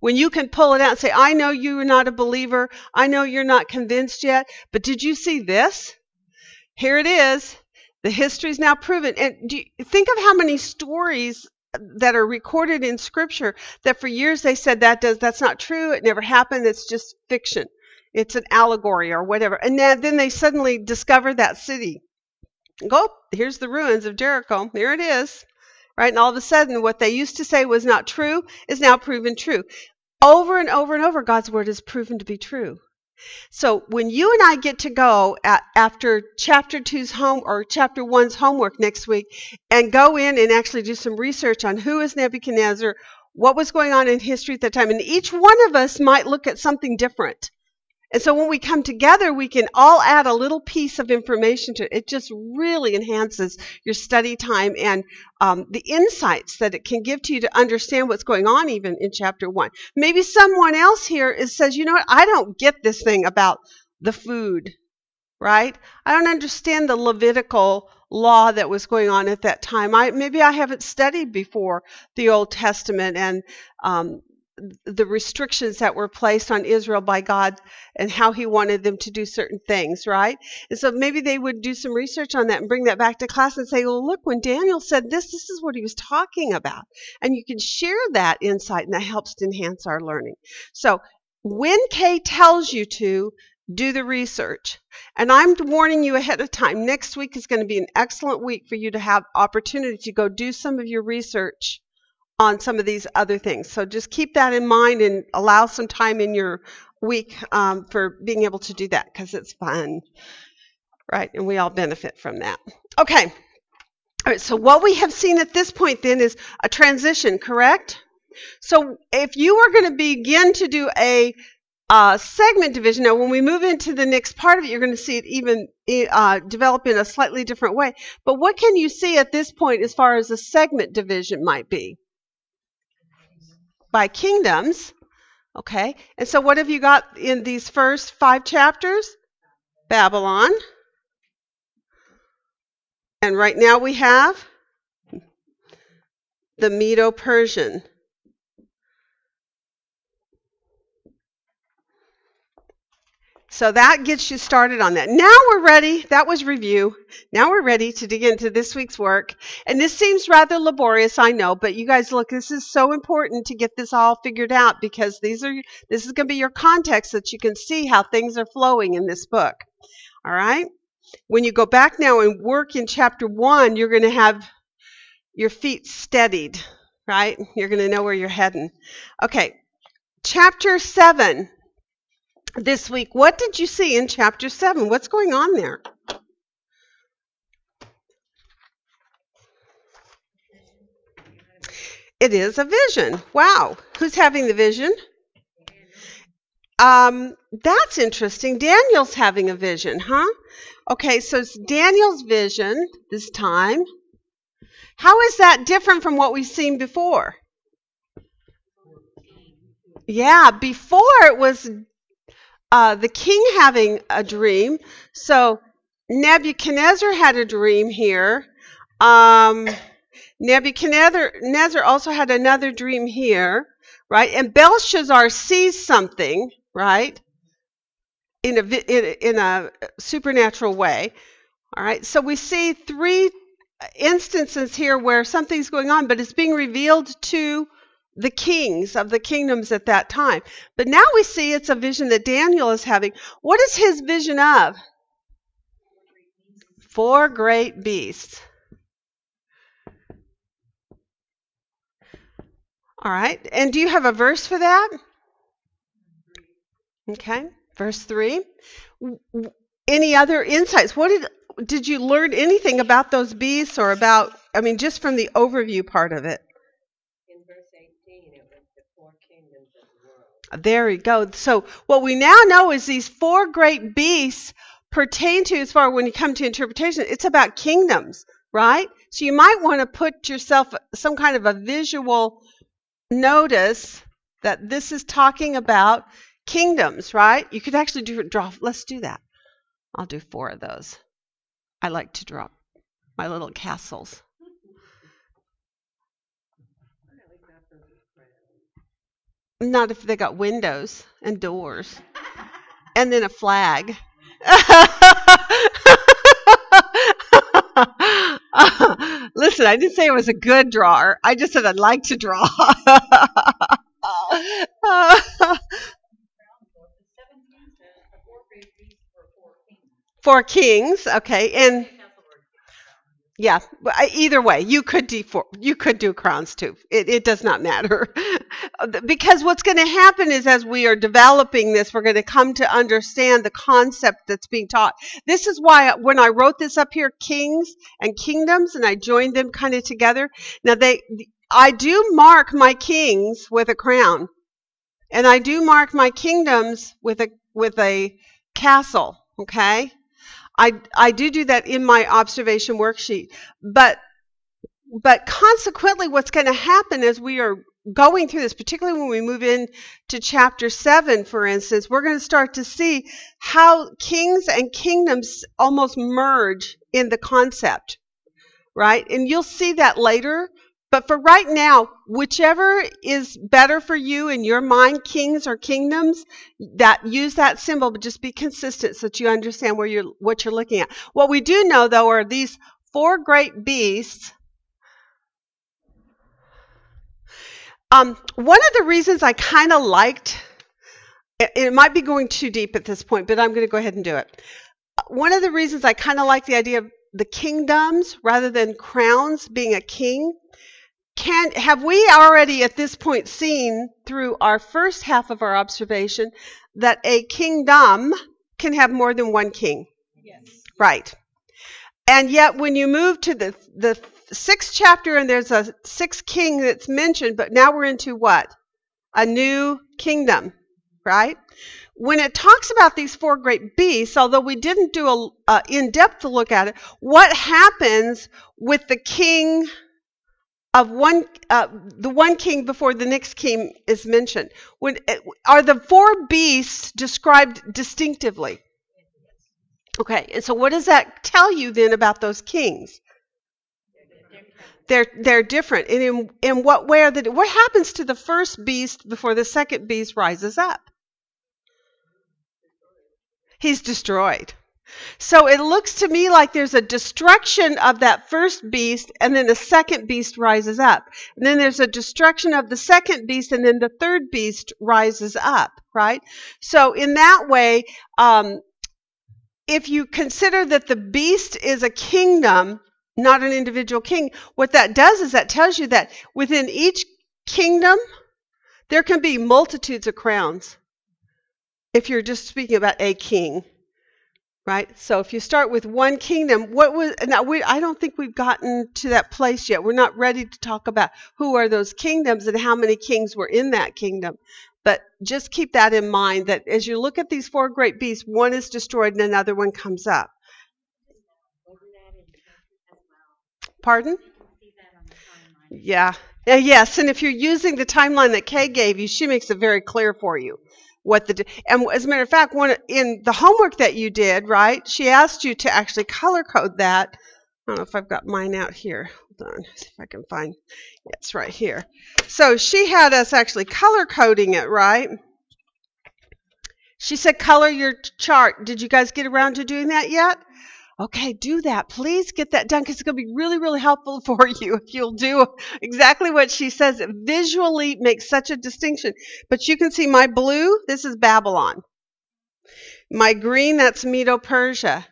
Speaker 1: when you can pull it out and say, I know you're not a believer. I know you're not convinced yet, but did you see this? Here it is. The history is now proven. And do you, think of how many stories that are recorded in scripture that for years they said that does that's not true it never happened it's just fiction it's an allegory or whatever and then, then they suddenly discover that city go here's the ruins of jericho here it is right? And all of a sudden what they used to say was not true is now proven true. Over and over and over god's word is proven to be true. So when you and i get to go at, after chapter two's home or chapter one's homework next week and go in and actually do some research on who is nebuchadnezzar what was going on in history at that time and each one of us might look at something different and so when we come together, we can all add a little piece of information to it. It just really enhances your study time and um, the insights that it can give to you to understand what's going on, even in chapter one. Maybe someone else here is, says, you know what, I don't get this thing about the food, right? I don't understand the Levitical law that was going on at that time. I maybe I haven't studied before the Old Testament and um, the restrictions that were placed on Israel by God and how he wanted them to do certain things, right? And so maybe they would do some research on that and bring that back to class and say, well, look, when Daniel said this, this is what he was talking about. And you can share that insight and that helps to enhance our learning. So when Kay tells you to, do the research. And I'm warning you ahead of time. Next week is going to be an excellent week for you to have opportunity to go do some of your research on some of these other things. So just keep that in mind and allow some time in your week um, for being able to do that because it's fun, right? And we all benefit from that. Okay. All right. So what we have seen at this point then is a transition, correct? So if you are going to begin to do a uh, segment division. Now, when we move into the next part of it, you're going to see it even uh, develop in a slightly different way. But what can you see at this point as far as a segment division might be? By kingdoms. Okay. And so, what have you got in these first five chapters? Babylon. And right now we have the Medo Persian. So that gets you started on that. Now we're ready. That was review. Now we're ready to dig into this week's work. And this seems rather laborious, I know, but you guys look, this is so important to get this all figured out because these are this is going to be your context that you can see how things are flowing in this book. All right? When you go back now and work in chapter 1, you're going to have your feet steadied, right? You're going to know where you're heading. Okay. Chapter 7 this week. What did you see in chapter 7? What's going on there? It is a vision. Wow. Who's having the vision? Um, that's interesting. Daniel's having a vision, huh? Okay, so it's Daniel's vision this time. How is that different from what we've seen before? Yeah, before it was uh, the king having a dream. So Nebuchadnezzar had a dream here. Um, Nebuchadnezzar also had another dream here, right? And Belshazzar sees something, right? In a, in, in a supernatural way. All right. So we see three instances here where something's going on, but it's being revealed to the kings of the kingdoms at that time. But now we see it's a vision that Daniel is having. What is his vision of? Four great beasts. All right. And do you have a verse for that? Okay. Verse 3. Any other insights? What did did you learn anything about those beasts or about I mean just from the overview part of it? There we go. So what we now know is these four great beasts pertain to, as far when you come to interpretation, it's about kingdoms, right? So you might want to put yourself some kind of a visual notice that this is talking about kingdoms, right? You could actually do draw. Let's do that. I'll do four of those. I like to draw my little castles. Not if they got windows and doors. <laughs> and then a flag. <laughs> Listen, I didn't say I was a good drawer. I just said I'd like to draw. <laughs> Four kings, okay, and yeah, either way, you could do you could do crowns too. It, it does not matter, <laughs> because what's going to happen is as we are developing this, we're going to come to understand the concept that's being taught. This is why when I wrote this up here, kings and kingdoms, and I joined them kind of together. Now they, I do mark my kings with a crown, and I do mark my kingdoms with a with a castle. Okay. I, I do do that in my observation worksheet. But, but consequently, what's going to happen as we are going through this, particularly when we move into chapter 7, for instance, we're going to start to see how kings and kingdoms almost merge in the concept, right? And you'll see that later But for right now, whichever is better for you in your mind, kings or kingdoms, that use that symbol, but just be consistent so that you understand where you're what you're looking at. What we do know though are these four great beasts. Um, one of the reasons I kind of liked it, might be going too deep at this point, but I'm going to go ahead and do it. One of the reasons I kind of like the idea of the kingdoms rather than crowns being a king can have we already at this point seen through our first half of our observation that a kingdom can have more than one king?
Speaker 5: Yes.
Speaker 1: right. And yet when you move to the the sixth chapter and there's a sixth king that's mentioned but now we're into what? A new kingdom right? When it talks about these four great beasts although we didn't do a, a in-depth look at it what happens with the king of one uh, the one king before the next king is mentioned. When are the four beasts described distinctively? Okay and so what does that tell you then about those kings? They're they're different. And in in what way are the what happens to the first beast before the second beast rises up? He's destroyed so it looks to me like there's a destruction of that first beast, and then the second beast rises up. And then there's a destruction of the second beast, and then the third beast rises up, right? So in that way, um, if you consider that the beast is a kingdom, not an individual king, what that does is that tells you that within each kingdom, there can be multitudes of crowns. If you're just speaking about a king right? So if you start with one kingdom what was now we i don't think we've gotten to that place yet. We're not ready to talk about who are those kingdoms and how many kings were in that kingdom. But just keep that in mind that as you look at these four great beasts one is destroyed and another one comes up. Pardon? Yeah. Uh, yes. And if you're using the timeline that kay gave you she makes it very clear for you what the and as a matter of fact one in the homework that you did right she asked you to actually color code that. I don't know if i've got mine out here. Hold on see if i can find it's right here. So she had us actually color coding it right? She said color your chart. Did you guys get around to doing that yet okay do that. Please get that done because it's going to be really really helpful <laughs> for you if you'll do exactly what she says. It visually makes such a distinction. But you can see my blue this is babylon. My green that's medo-persia.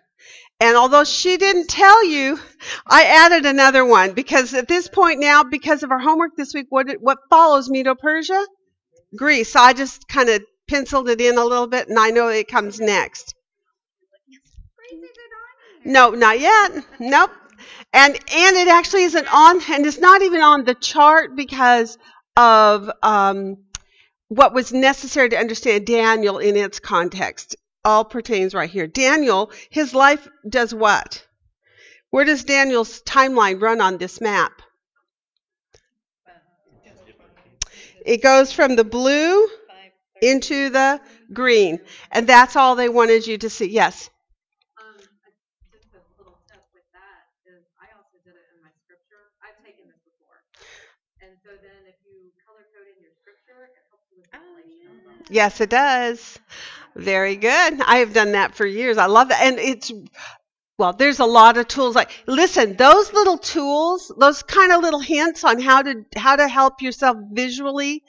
Speaker 1: And although she didn't tell you i added another one because at this point now because of our homework this week what what follows medo-persia? Greece. I just kind of penciled it in a little bit and i know it comes next no, not yet. Nope. And and it actually isn't on, and it's not even on the chart because of um, what was necessary to understand Daniel in its context. All pertains right here. Daniel, his life does what? Where does Daniel's timeline run on this map? It goes from the blue into the green, and that's all they wanted you to see. Yes.
Speaker 8: Um, I- just a little step with that is I also did it in my scripture. I've taken this before. And so then if you color code in your scripture, it helps you with translation.
Speaker 1: Yes, it does. Very good. I have done that for years. I love that. And it's, well, there's a lot of tools. Like, listen, those little tools, those kind of little hints on how to how to help yourself visually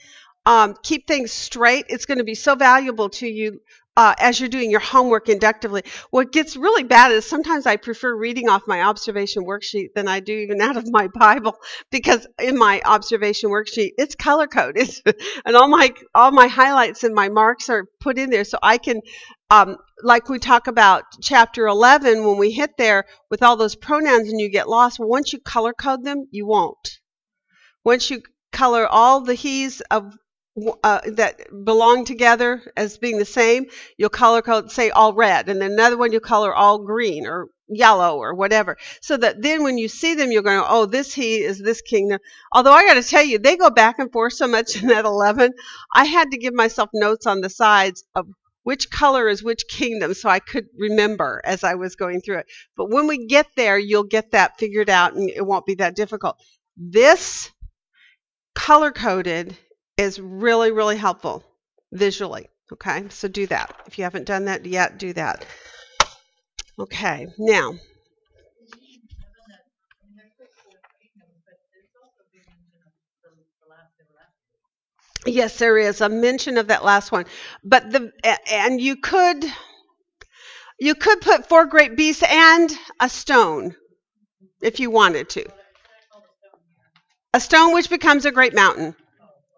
Speaker 1: um, keep things straight. It's going to be so valuable to you uh, as you're doing your homework inductively. What gets really bad is sometimes I prefer reading off my observation worksheet than I do even out of my <laughs> Bible because in my observation worksheet it's color coded <laughs> and all my all my highlights and my marks are put in there so I can um, like we talk about chapter 11 when we hit there with all those pronouns and you get lost once you color code them you won't once you color all the he's of uh, that belong together as being the same, you'll color code say all red, and then another one you'll color all green or yellow or whatever. So that then when you see them, you're going, oh, this he is this kingdom. Although I got to tell you, they go back and forth so much <laughs> in that 11. I had to give myself notes on the sides of which color is which kingdom so I could remember as I was going through it. But when we get there, you'll get that figured out and it won't be that difficult. This color coded is really, really helpful visually. Okay, so do that. If you haven't done that yet, do that. Okay, now, yes, there is a mention of that last one, but the and you could you could put four great beasts and a stone if you wanted to. A stone which becomes a great mountain,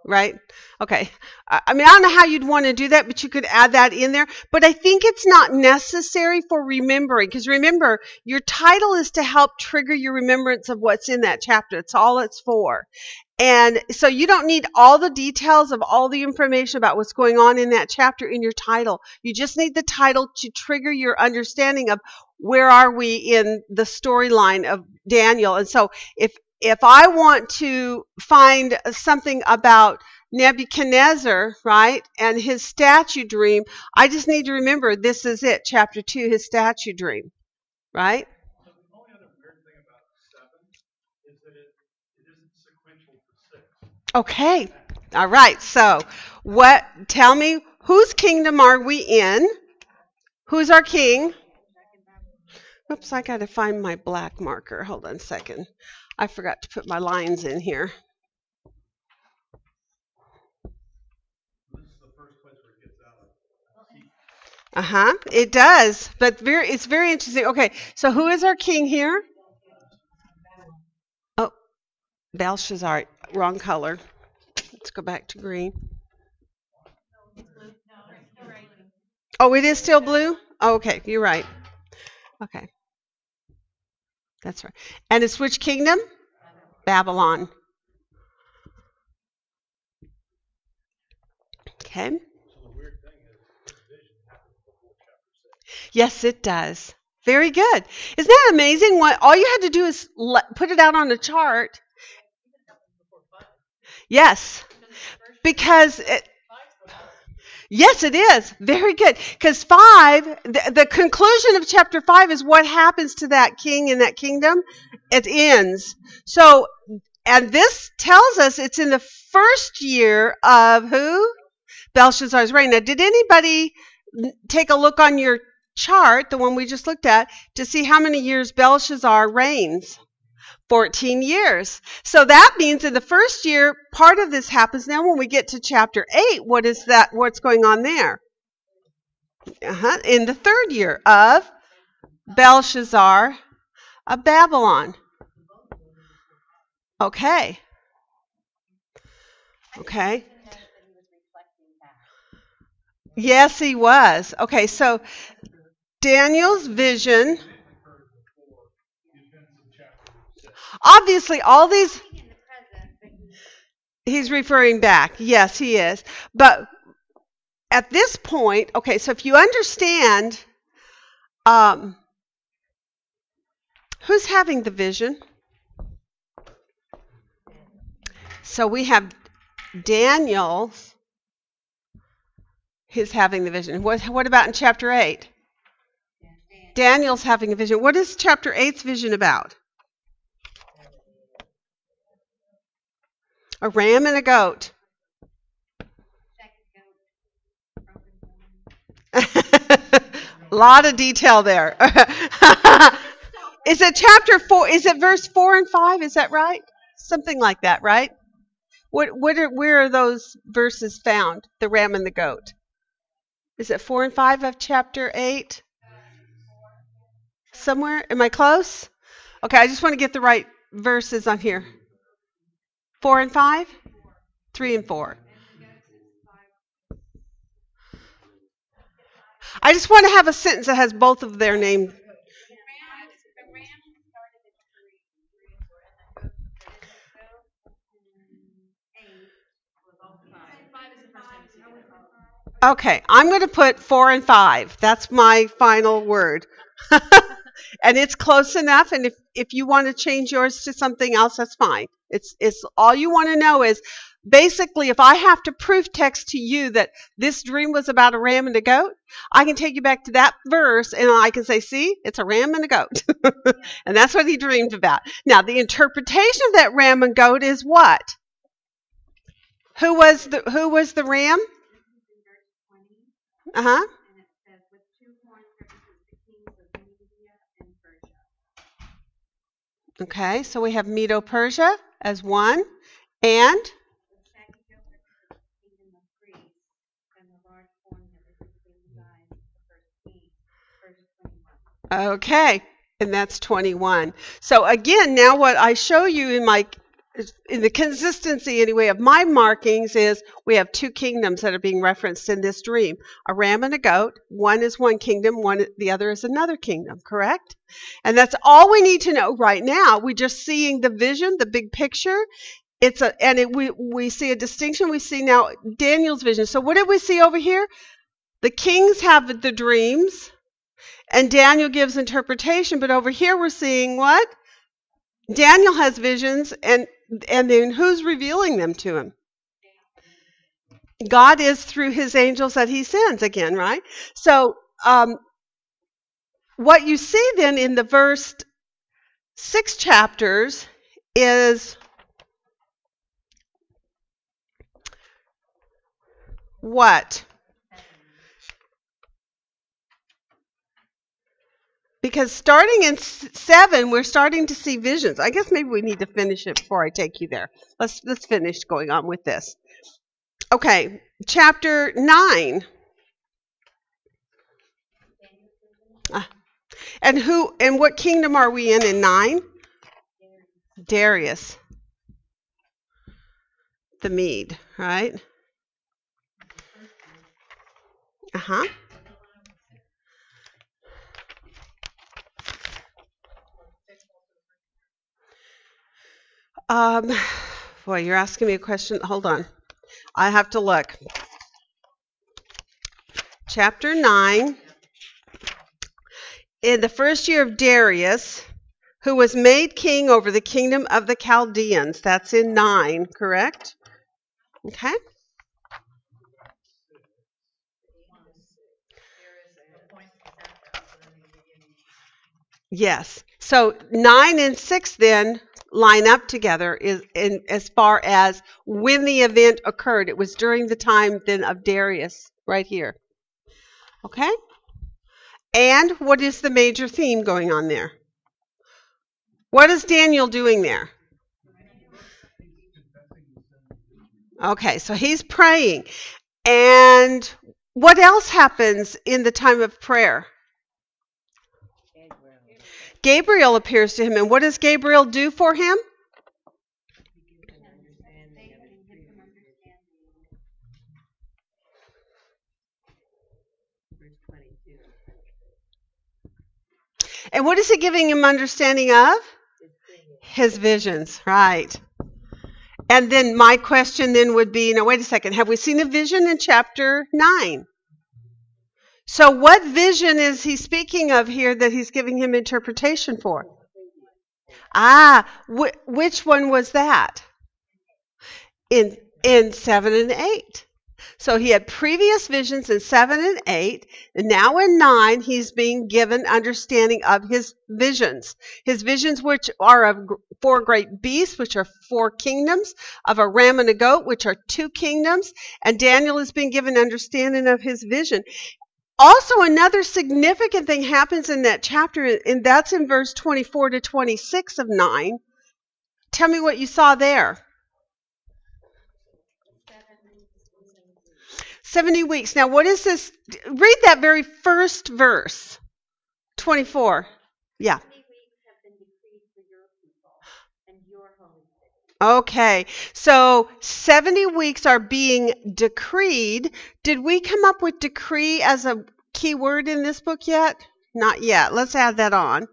Speaker 1: right? Okay. I mean, I don't know how you'd want to do that, but you could add that in there. But I think it's not necessary for remembering because remember, your title is to help trigger your remembrance of what's in that chapter. It's all it's for. And so you don't need all the details of all the information about what's going on in that chapter in your title. You just need the title to trigger your understanding of where are we in the storyline of Daniel. And so if if I want to find something about Nebuchadnezzar, right, and his statue dream, I just need to remember this is it, chapter 2, his statue dream, right?
Speaker 3: So the only other weird thing about seven is that it, it isn't sequential to six.
Speaker 1: Okay. All right. So, what tell me whose kingdom are we in? Who's our king? Oops, I got to find my black marker. Hold on a second. I forgot to put my lines in here.
Speaker 3: Sequence.
Speaker 1: Uh-huh. It does. But very it's very interesting. Okay. So, who is our king here? Oh, Belshazzar. Wrong color. Let's go back to green. Oh, it is still blue? Oh, okay, you're right. Okay. That's right. And it's which kingdom? Babylon. Okay. Yes, it does. Very good. Isn't that amazing? What all you had to do is let, put it out on a chart. Yes, because it, yes, it is very good. Because five, the, the conclusion of chapter five is what happens to that king in that kingdom. It ends. So, and this tells us it's in the first year of who? Belshazzar's reign. Now, did anybody take a look on your chart, the one we just looked at, to see how many years Belshazzar reigns? 14 years. So that means in the first year, part of this happens. Now, when we get to chapter 8, what is that? What's going on there? Uh-huh. In the third year of Belshazzar of Babylon. Okay. Okay. Yes, he was. Okay, so Daniel's vision. Obviously, all these.
Speaker 4: In the present, but
Speaker 1: He's referring back. Yes, he is. But at this point, okay, so if you understand, um, who's having the vision? So we have Daniel. He's having the vision. What, what about in chapter 8? Daniel's having a vision. What is chapter 8's vision about? A ram and a goat. a <laughs> lot of detail there. <laughs> is it chapter 4? Is it verse 4 and 5? Is that right? Something like that, right? What, what are, where are those verses found? The ram and the goat. Is it 4 and 5 of chapter 8? Somewhere? Am I close? Okay, I just want to get the right verses on here. 4 and 5? 3 and 4. I just want to have a sentence that has both of their name.
Speaker 4: the ram, the ram started at three, three and four, and then goat, and then goat, eight, was also five. Five is the first time you see it.
Speaker 1: Okay, I'm going to put 4 and 5. That's my final word. <laughs> and it's close enough and if if you want to change yours to something else that's fine. It's it's all you want to know is basically if I have to proof text to you that this dream was about a ram and a goat, I can take you back to that verse and I can say, "See, it's a ram and a goat." <laughs> and that's what he dreamed about. Now, the interpretation of that ram and goat is what? Who was the who was the ram?
Speaker 4: This is in verse twenty,
Speaker 1: Uh huh.
Speaker 4: and it says, with two horns represents the kings of Media and Persia.
Speaker 1: Okay, so we have Medo Persia as one, and okay, and that's 21. So again, now what I show you in my in the consistency anyway of my markings is we have two kingdoms that are being referenced in this dream. A ram and a goat. One is one kingdom one the other is another kingdom correct? And that's all we need to know right now. We're just seeing the vision the big picture. It's a and it, we we see a distinction. We see now daniel's vision. So what did we see over here? The kings have the dreams and daniel gives interpretation but over here we're seeing what? Daniel has visions and and then who's revealing them to him god is through his angels that he sends again right so um what you see then in the verse six chapters is what? Because starting in seven, we're starting to see visions. I guess maybe we need to finish it before I take you there. Let's let's finish going on with this. Okay, chapter nine. Ah, and who and what kingdom are we in in nine? Darius, the Mede, right? Uh huh. Um, boy, you're asking me a question. Hold on. I have to look. Chapter 9. In the first year of Darius, who was made king over the kingdom of the Chaldeans. That's in 9, correct? Okay. Yes. So 9 and 6 then line up together is in as far as when the event occurred. It was during the time then of Darius right here. Okay? And what is the major theme going on there? What is Daniel doing there? Okay, so he's praying. And what else happens in the time of prayer? Gabriel appears to him, and what does Gabriel do for him? And what is he giving him understanding of? His visions, right. And then my question then would be now, wait a second, have we seen a vision in chapter 9? So, what vision is he speaking of here that he's giving him interpretation for? Ah, wh- which one was that? In in seven and eight. So he had previous visions in seven and eight, and now in nine he's being given understanding of his visions. His visions, which are of four great beasts, which are four kingdoms, of a ram and a goat, which are two kingdoms, and Daniel is being given understanding of his vision. Also, another significant thing happens in that chapter, and that's in verse 24 to 26 of 9. Tell me what you saw there. 70 weeks. Now, what is this? Read that very first verse. 24. Yeah.
Speaker 4: Seventy weeks have been decreed for your people and your holy city.
Speaker 1: Okay. So 70 weeks are being decreed. Did we come up with decree as a key word in this book yet? Not yet. Let's add that on.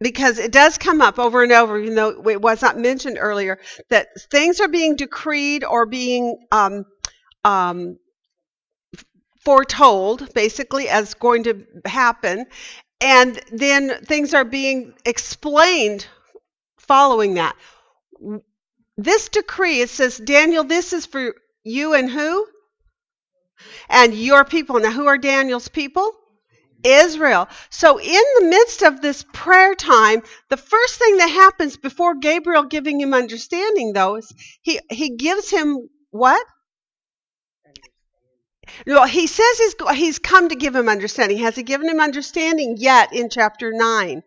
Speaker 1: Because it does come up over and over, even though it was not mentioned earlier, that things are being decreed or being um, um, foretold, basically, as going to happen. And then things are being explained following that. This decree, it says, Daniel, this is for you and who? And your people. Now, who are Daniel's people? Israel. So, in the midst of this prayer time, the first thing that happens before Gabriel giving him understanding, though, is he, he gives him what? No, he says he's, he's come to give him understanding. Has he given him understanding yet in chapter 9?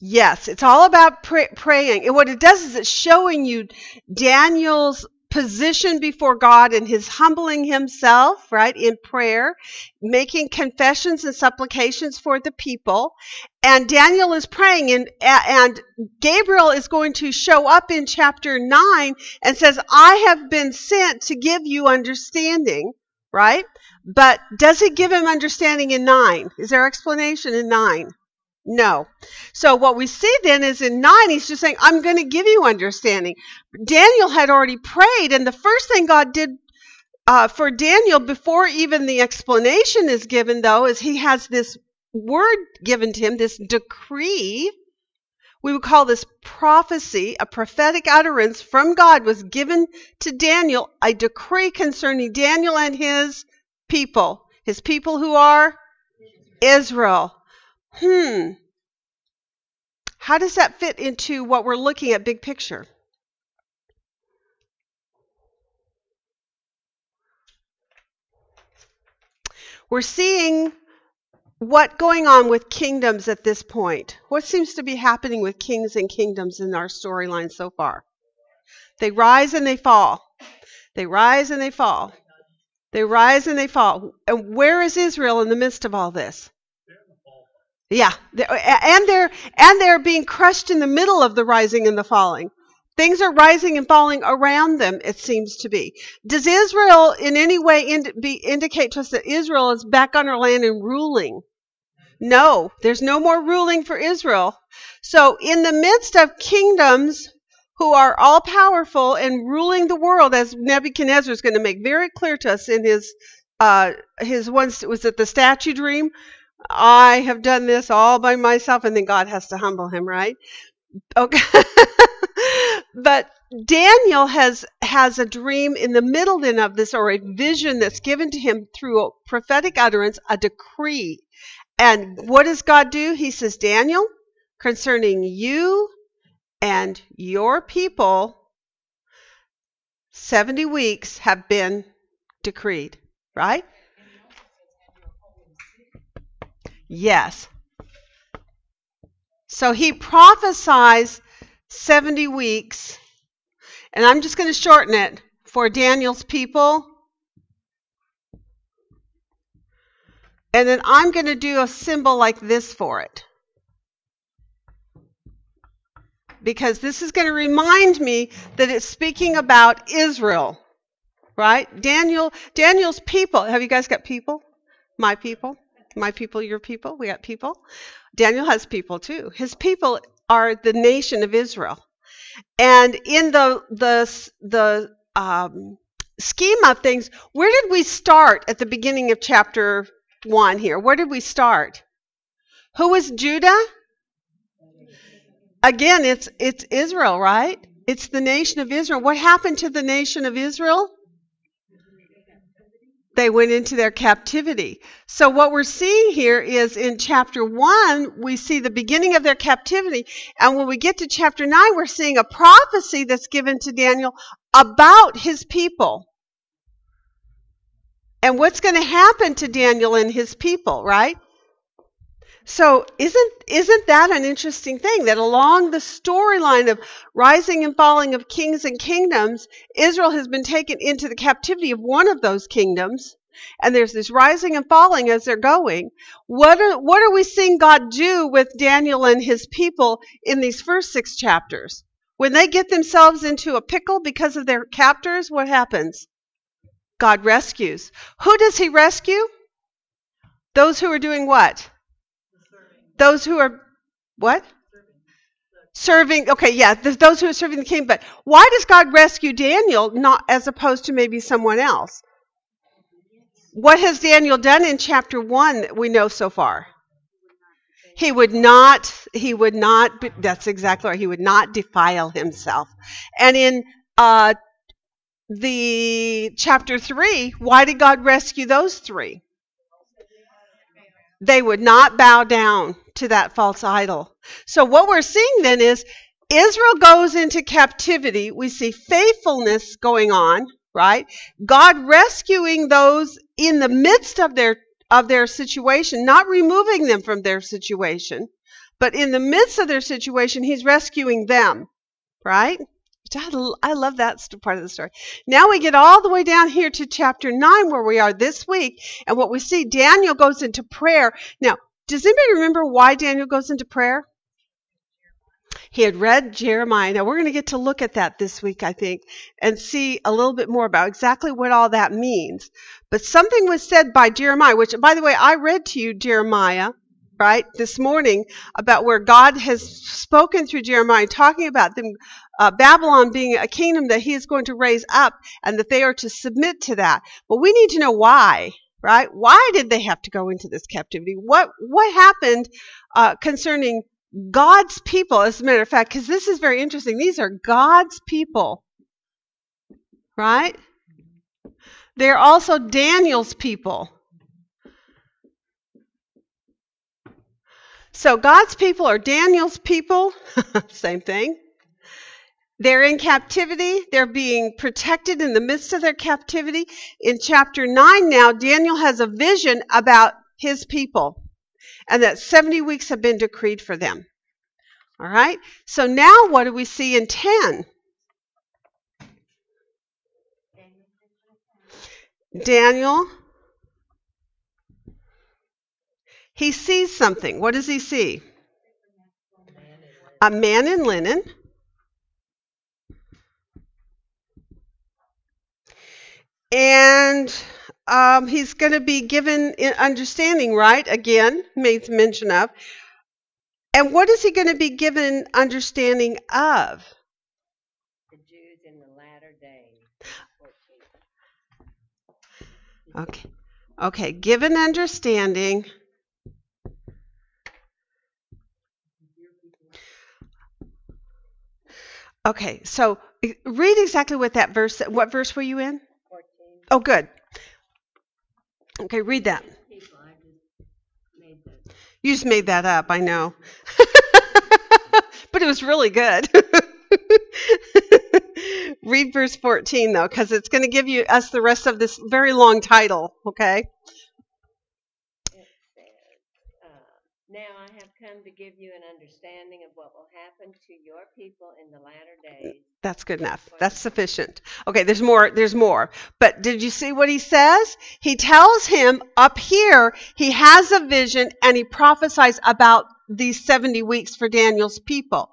Speaker 1: Yes, it's all about pray, praying. And what it does is it's showing you Daniel's position before God and his humbling himself, right, in prayer, making confessions and supplications for the people. And Daniel is praying, and, and Gabriel is going to show up in chapter 9 and says, I have been sent to give you understanding, right? But does he give him understanding in 9? Is there explanation in 9? No. So what we see then is in 9, he's just saying, I'm going to give you understanding. Daniel had already prayed, and the first thing God did uh, for Daniel before even the explanation is given, though, is he has this word given to him, this decree. We would call this prophecy, a prophetic utterance from God was given to Daniel, a decree concerning Daniel and his people. His people who are Israel. Hmm. How does that fit into what we're looking at big picture? We're seeing what going on with kingdoms at this point. What seems to be happening with kings and kingdoms in our storyline so far? They rise and they fall. They rise and they fall. They rise and they fall. And where is Israel in the midst of all this? Yeah, and they're and they're being crushed in the middle of the rising and the falling. Things are rising and falling around them. It seems to be. Does Israel in any way ind- be, indicate to us that Israel is back on her land and ruling? No, there's no more ruling for Israel. So, in the midst of kingdoms who are all powerful and ruling the world, as Nebuchadnezzar is going to make very clear to us in his uh, his once was it the statue dream? I have done this all by myself, and then God has to humble him, right? Okay. <laughs> but Daniel has has a dream in the middle then of this, or a vision that's given to him through a prophetic utterance, a decree. And what does God do? He says, Daniel, concerning you and your people, 70 weeks have been decreed, right? Yes. So he prophesies 70 weeks, and I'm just going to shorten it for Daniel's people. And then I'm going to do a symbol like this for it. Because this is going to remind me that it's speaking about Israel. Right? Daniel Daniel's people. Have you guys got people? My people? My people, your people? We got people. Daniel has people too. His people are the nation of Israel. And in the the the um, scheme of things, where did we start at the beginning of chapter one here? Where did we start? Who was Judah? Again, it's it's Israel, right? It's the nation of Israel. What happened to the nation of Israel? They went into their captivity. So, what we're seeing here is in chapter 1, we see the beginning of their captivity. And when we get to chapter 9, we're seeing a prophecy that's given to Daniel about his people. And what's going to happen to Daniel and his people, right? So isn't isn't that an interesting thing that along the storyline of rising and falling of kings and kingdoms, Israel has been taken into the captivity of one of those kingdoms, and there's this rising and falling as they're going. What are what are we seeing God do with Daniel and his people in these first six chapters? When they get themselves into a pickle because of their captors, what happens? God rescues. Who does he rescue? Those who are doing what? Those who are what? Serving. Okay, yeah, th- those who are serving the king. But why does God rescue Daniel, not as opposed to maybe someone else? What has Daniel done in chapter one that we know so far? He would not. He would not. That's exactly right. He would not defile himself. And in uh, the chapter three, why did God rescue those three? They would not bow down to that false idol. So what we're seeing then is Israel goes into captivity. We see faithfulness going on, right? God rescuing those in the midst of their of their situation, not removing them from their situation, but in the midst of their situation, he's rescuing them, right? I, love that part of the story. Now we get all the way down here to chapter 9, where we are this week, and what we see, Daniel goes into prayer. Now, does anybody remember why Daniel goes into prayer? He had read Jeremiah. Now we're going to get to look at that this week, I think, and see a little bit more about exactly what all that means. But something was said by Jeremiah, which, by the way, I read to you Jeremiah, right, this morning about where God has spoken through Jeremiah, talking about them, uh, Babylon being a kingdom that He is going to raise up, and that they are to submit to that. But we need to know why, right? Why did they have to go into this captivity? What what happened uh, concerning God's people? As a matter of fact, because this is very interesting. These are God's people, right? They're also Daniel's people. So God's people are Daniel's people. <laughs> Same thing. They're in captivity. They're being protected in the midst of their captivity. In chapter 9 now, Daniel has a vision about his people and that 70 weeks have been decreed for them. All right? So now what do we see in 10? Daniel, he sees something. What does he see? A man in linen. And um, he's going to be given understanding, right? Again, made mention of. And what is he going to be given understanding of?
Speaker 7: The Jews in the latter days. 14.
Speaker 1: Okay. Okay, given understanding. Okay, so read exactly what that verse what verse were you in?
Speaker 7: 14.
Speaker 1: Oh, good. Okay, read that. You just made that up, I know. <laughs> but it was really good. <laughs> read verse 14 though cuz it's going to give you us the rest of this very long title, okay?
Speaker 7: it says, uh, Now I have come to give you an understanding of what will happen to your people in the latter days.
Speaker 1: That's good enough. That's sufficient. Okay, there's more. There's more. But did you see what he says? He tells him up here he has a vision and he prophesies about these 70 weeks for Daniel's people.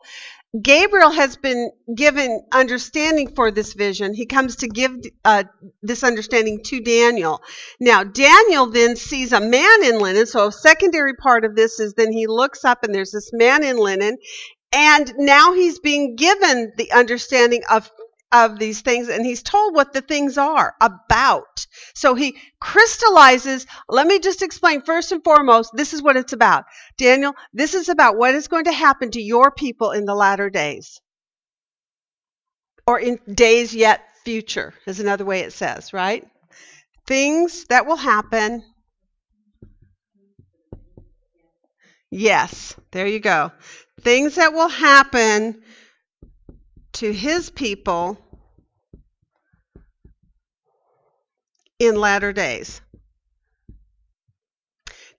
Speaker 1: Gabriel has been given understanding for this vision. He comes to give uh, this understanding to Daniel. Now, Daniel then sees a man in linen. So, a secondary part of this is then he looks up and there's this man in linen. And now he's being given the understanding of of these things and he's told what the things are about. So he crystallizes, let me just explain first and foremost, this is what it's about. Daniel, this is about what is going to happen to your people in the latter days. Or in days yet future, is another way it says, right? Things that will happen. Yes, there you go. Things that will happen to his people in latter days.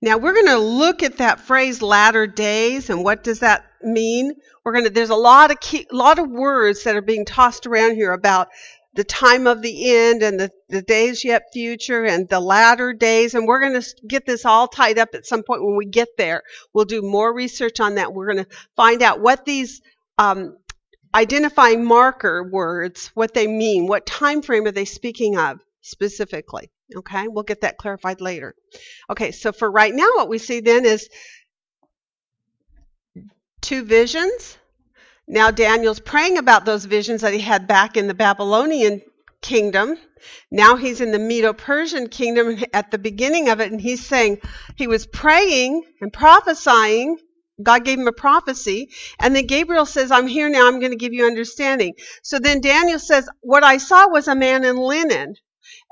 Speaker 1: Now we're going to look at that phrase latter days and what does that mean? We're going to there's a lot of key, lot of words that are being tossed around here about the time of the end and the, the days yet future and the latter days and we're going to get this all tied up at some point when we get there. We'll do more research on that. We're going to find out what these um, identifying marker words, what they mean, what time frame are they speaking of specifically. Okay, we'll get that clarified later. Okay, so for right now, what we see then is two visions. Now Daniel's praying about those visions that he had back in the Babylonian kingdom. Now he's in the Medo Persian kingdom at the beginning of it, and he's saying he was praying and prophesying God gave him a prophecy. And then Gabriel says, I'm here now. I'm going to give you understanding. So then Daniel says, What I saw was a man in linen.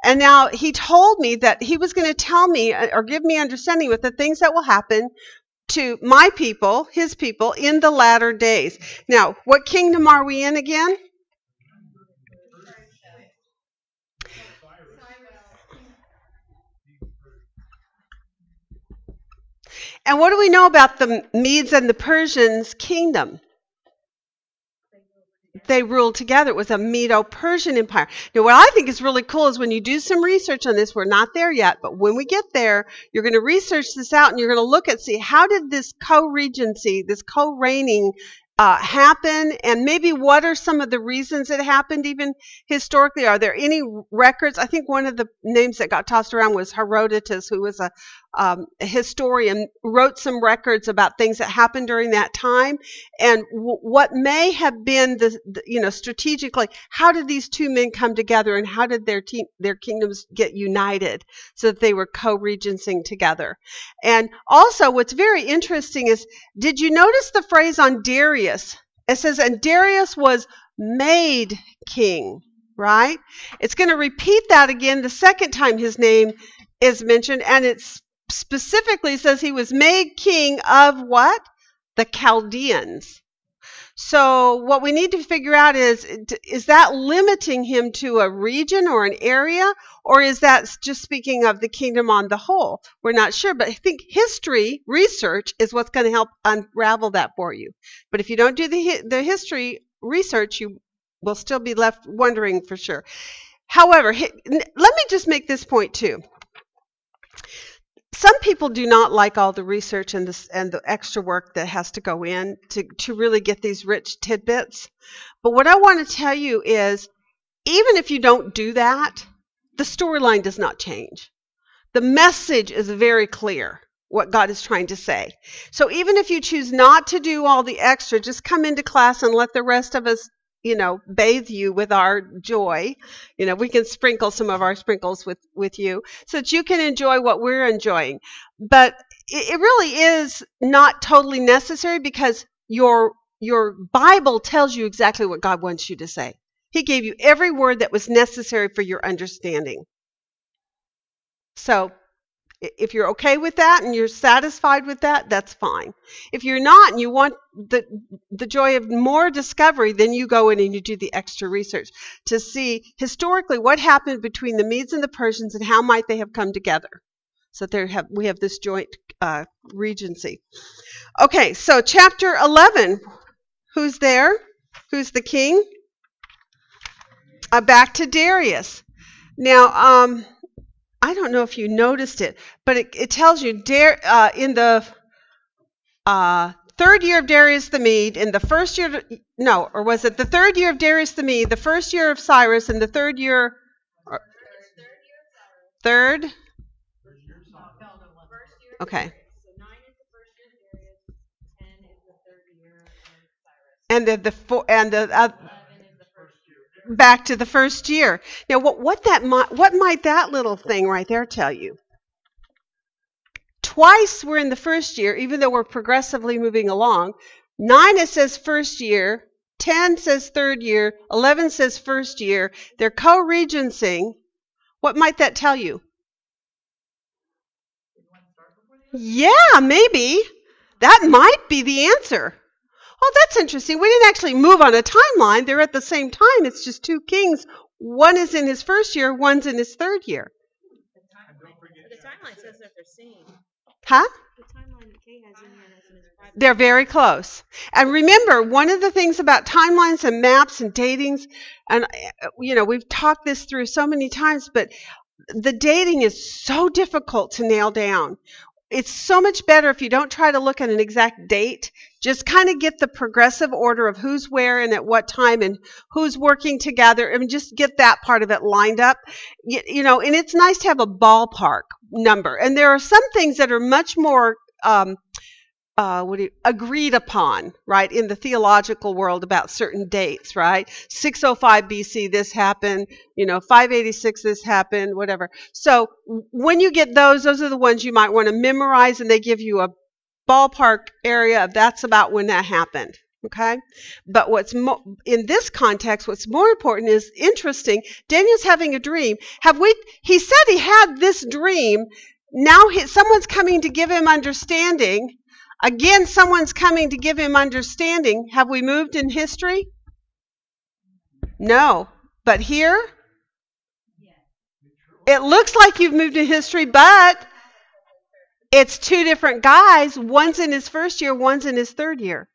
Speaker 1: And now he told me that he was going to tell me uh, or give me understanding with the things that will happen to my people, his people, in the latter days. Now, what kingdom are we in again? And what do we know about the Medes and the Persians' kingdom? They ruled together. It was a Medo Persian empire. Now, what I think is really cool is when you do some research on this, we're not there yet, but when we get there, you're going to research this out and you're going to look at see how did this co regency, this co reigning, uh, happen and maybe what are some of the reasons it happened even historically are there any records i think one of the names that got tossed around was herodotus who was a, um, historian wrote some records about things that happened during that time. And w- what may have been the, the you know strategically how did these two men come together and how did their their kingdoms get united so that they were co-regencing together? And also what's very interesting is did you notice the phrase on darius? It says and darius was made king right? It's going to repeat that again the second time his name is mentioned and it's specifically says he was made king of what? The Chaldeans. So what we need to figure out is is that limiting him to a region or an area or is that just speaking of the kingdom on the whole? We're not sure, but I think history research is what's going to help unravel that for you. But if you don't do the the history research, you will still be left wondering for sure. However, let me just make this point too some people do not like all the research and the, and the extra work that has to go in to, to really get these rich tidbits. But what I want to tell you is even if you don't do that, the storyline does not change. The message is very clear what God is trying to say. So even if you choose not to do all the extra, just come into class and let the rest of us you know bathe you with our joy. You know we can sprinkle some of our sprinkles with with you so that you can enjoy what we're enjoying. But it, it really is not totally necessary because your your bible tells you exactly what god wants you to say. He gave you every word that was necessary for your understanding. So if you're okay with that and you're satisfied with that, that's fine. If you're not and you want the the joy of more discovery, then you go in and you do the extra research to see historically what happened between the Medes and the Persians and how might they have come together. So there have we have this joint uh, regency. Okay, so chapter 11. Who's there? Who's the king? Uh, back to Darius. Now, um, I don't know if you noticed it, but it, it tells you Dar- uh, in the uh, third year of Darius the Mede, in the first year, no, or was it the third year of Darius the Mede, the first year of Cyrus, and the third year, third? Okay. And the, the four, and the uh, back to the first year. Now, what what that might what might that little thing right there tell you? Twice we're in the first year, even though we're progressively moving along. Nine it says first year, ten says third year, eleven says first year. They're co-regencing. What might that tell you? Yeah, maybe. That might be the answer. Oh, that's interesting. We didn't actually move on a timeline. They're at the same time. It's just two kings. One is in his first year, one's in his third year.
Speaker 2: The timeline says that they're seen.
Speaker 1: Huh?
Speaker 5: The timeline that Kay has in here that's in his private.
Speaker 1: They're very close. And remember, one of the things about timelines and maps and datings, and uh, you know, we've talked this through so many times, but the dating is so difficult to nail down it's so much better if you don't try to look at an exact date. Just kind of get the progressive order of who's where and at what time and who's working together and just get that part of it lined up. You, you know, and it's nice to have a ballpark number. And there are some things that are much more um, uh, what you, agreed upon, right, in the theological world about certain dates, right? 605 BC, this happened, you know, 586, this happened, whatever. So when you get those, those are the ones you might want to memorize, and they give you a ballpark area of that's about when that happened. Okay? But what's mo- in this context, what's more important is interesting. Daniel's having a dream. Have we? He said he had this dream. Now he, someone's coming to give him understanding. Again, someone's coming to give him understanding. Have we moved in history? No. But here, it looks like you've moved in history, but it's two different guys. One's in his first year, one's in his third year.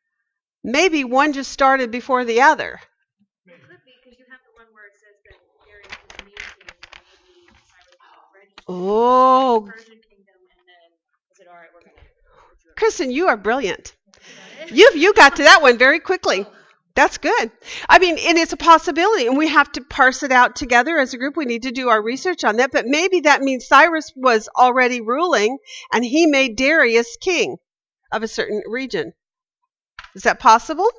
Speaker 1: Maybe one just started before the other.
Speaker 8: It could be, because you have the one where it says that Darius is immune to maybe Cyrus was registered.
Speaker 1: Oh,
Speaker 8: Persian kingdom, and then, is it all right, we're gonna. put you up.
Speaker 1: Kristen, you are brilliant. You you got to that one very quickly. That's good. I mean, and it's a possibility, and we have to parse it out together as a group. We need to do our research on that, but maybe that means Cyrus was already ruling, and he made Darius king of a certain region. Is that possible?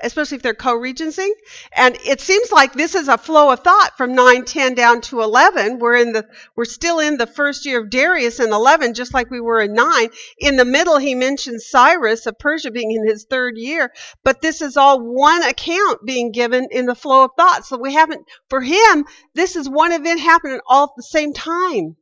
Speaker 1: Especially if they're co-regency, and it seems like this is a flow of thought from nine, ten down to eleven. We're in the we're still in the first year of Darius in eleven, just like we were in nine. In the middle, he mentions Cyrus of Persia being in his third year, but this is all one account being given in the flow of thought. So we haven't, for him, this is one event happening all at the same time.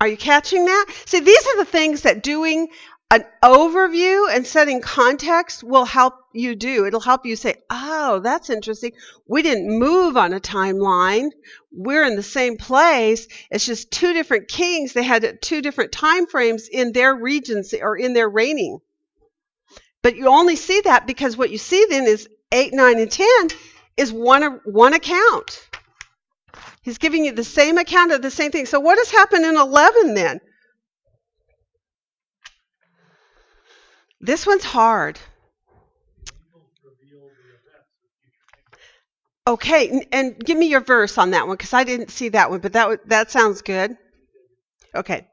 Speaker 1: Are you catching that? See, these are the things that doing an overview and setting context will help you do. It'll help you say, oh, that's interesting. We didn't move on a timeline. We're in the same place. It's just two different kings. They had two different time frames in their regions or in their reigning. But you only see that because what you see then is 8, 9, and 10 is one, one account. He's giving you the same account of the same thing. So what has happened in 11 then? This one's hard. Okay, and give me your verse on that one because I didn't see that one, but that that sounds good. Okay.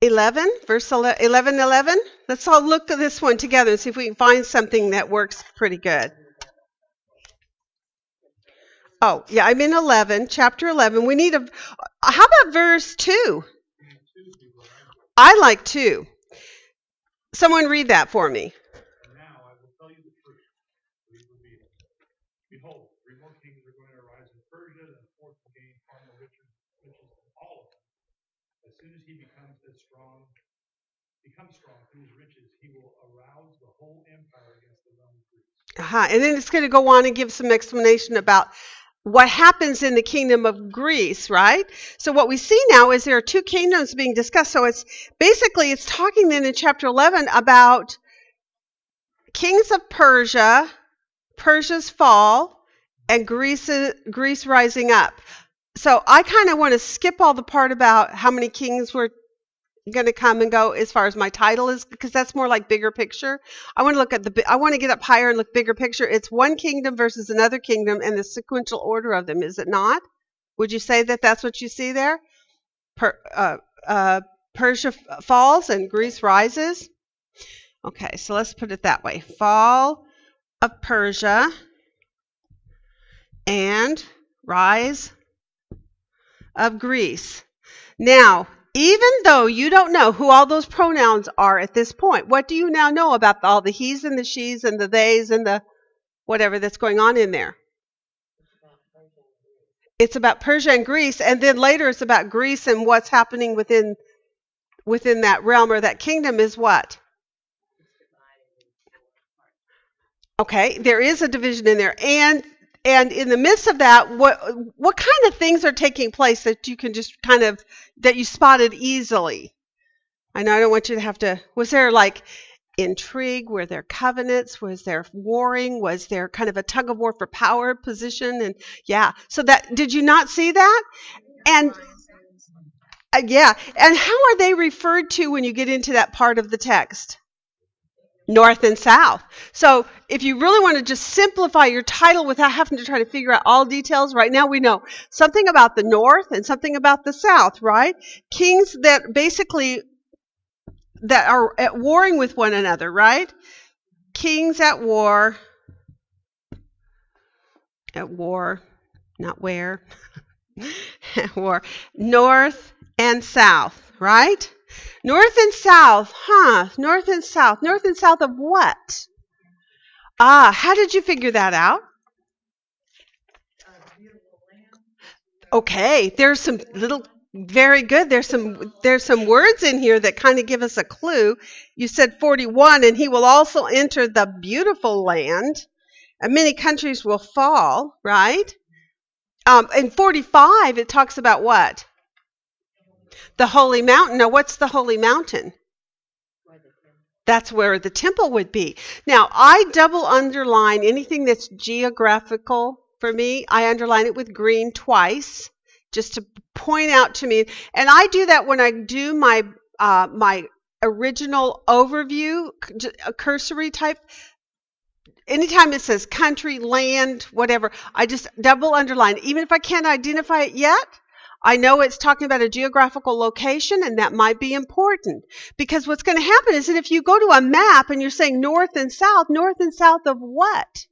Speaker 1: 11, verse ele- 11, 11. Let's all look at this one together and see if we can find something that works pretty good. Oh, yeah, I'm in 11, chapter 11. We need a. Uh, how about verse 2? I like 2. Someone read that for me.
Speaker 3: And now I will tell you the truth. Read the reading. Behold, three more kings are going to arise in Persia, and the fourth will gain far more riches, riches all of. As soon as he becomes as strong, becomes strong through his riches, he will arouse the whole empire against the of
Speaker 1: Uh-huh. And then it's going to go on and give some explanation about what happens in the kingdom of Greece, right? So what we see now is there are two kingdoms being discussed. So it's basically it's talking then in chapter 11 about kings of Persia, Persia's fall, and Greece Greece rising up. So I kind of want to skip all the part about how many kings were going to come and go as far as my title is because that's more like bigger picture. I want to look at the I want to get up higher and look bigger picture. It's one kingdom versus another kingdom and the sequential order of them, is it not? Would you say that that's what you see there? Per, uh, uh, Persia falls and Greece rises. Okay, so let's put it that way. Fall of Persia and rise of Greece. Now, even though you don't know who all those pronouns are at this point, what do you now know about all the he's and the she's and the they's and the whatever that's going on in there? It's about Persia and Greece, and then later it's about Greece and what's happening within within that realm or that kingdom is what? Okay, there is a division in there, and and in the midst of that, what what kind of things are taking place that you can just kind of that you spotted easily? I know I don't want you to have to. Was there like intrigue? Were there covenants? Was there warring? Was there kind of a tug of war for power position? And yeah, so that did you not see that? And uh, yeah, and how are they referred to when you get into that part of the text? North and south. So if you really want to just simplify your title without having to try to figure out all details, right now we know something about the north and something about the south, right? Kings that basically that are at warring with one another, right? Kings at war. At war, not where. <laughs> at war. North and south, right? North and south, huh? North and south. North and south of what? Ah, how did you figure that out? Okay, there's some little very good. There's some there's some words in here that kind of give us a clue. You said 41 and he will also enter the beautiful land and many countries will fall, right? Um, in 45 it talks about what? The holy mountain. Now what's the holy mountain? That's where the temple would be. Now, I double underline anything that's geographical for me. I underline it with green twice just to point out to me. And I do that when I do my uh, my original overview, a cursory type. Anytime it says country, land, whatever, I just double underline. Even if I can't identify it yet, I know it's talking about a geographical location, and that might be important. Because what's going to happen is that if you go to a map and you're saying north and south, north and south of what?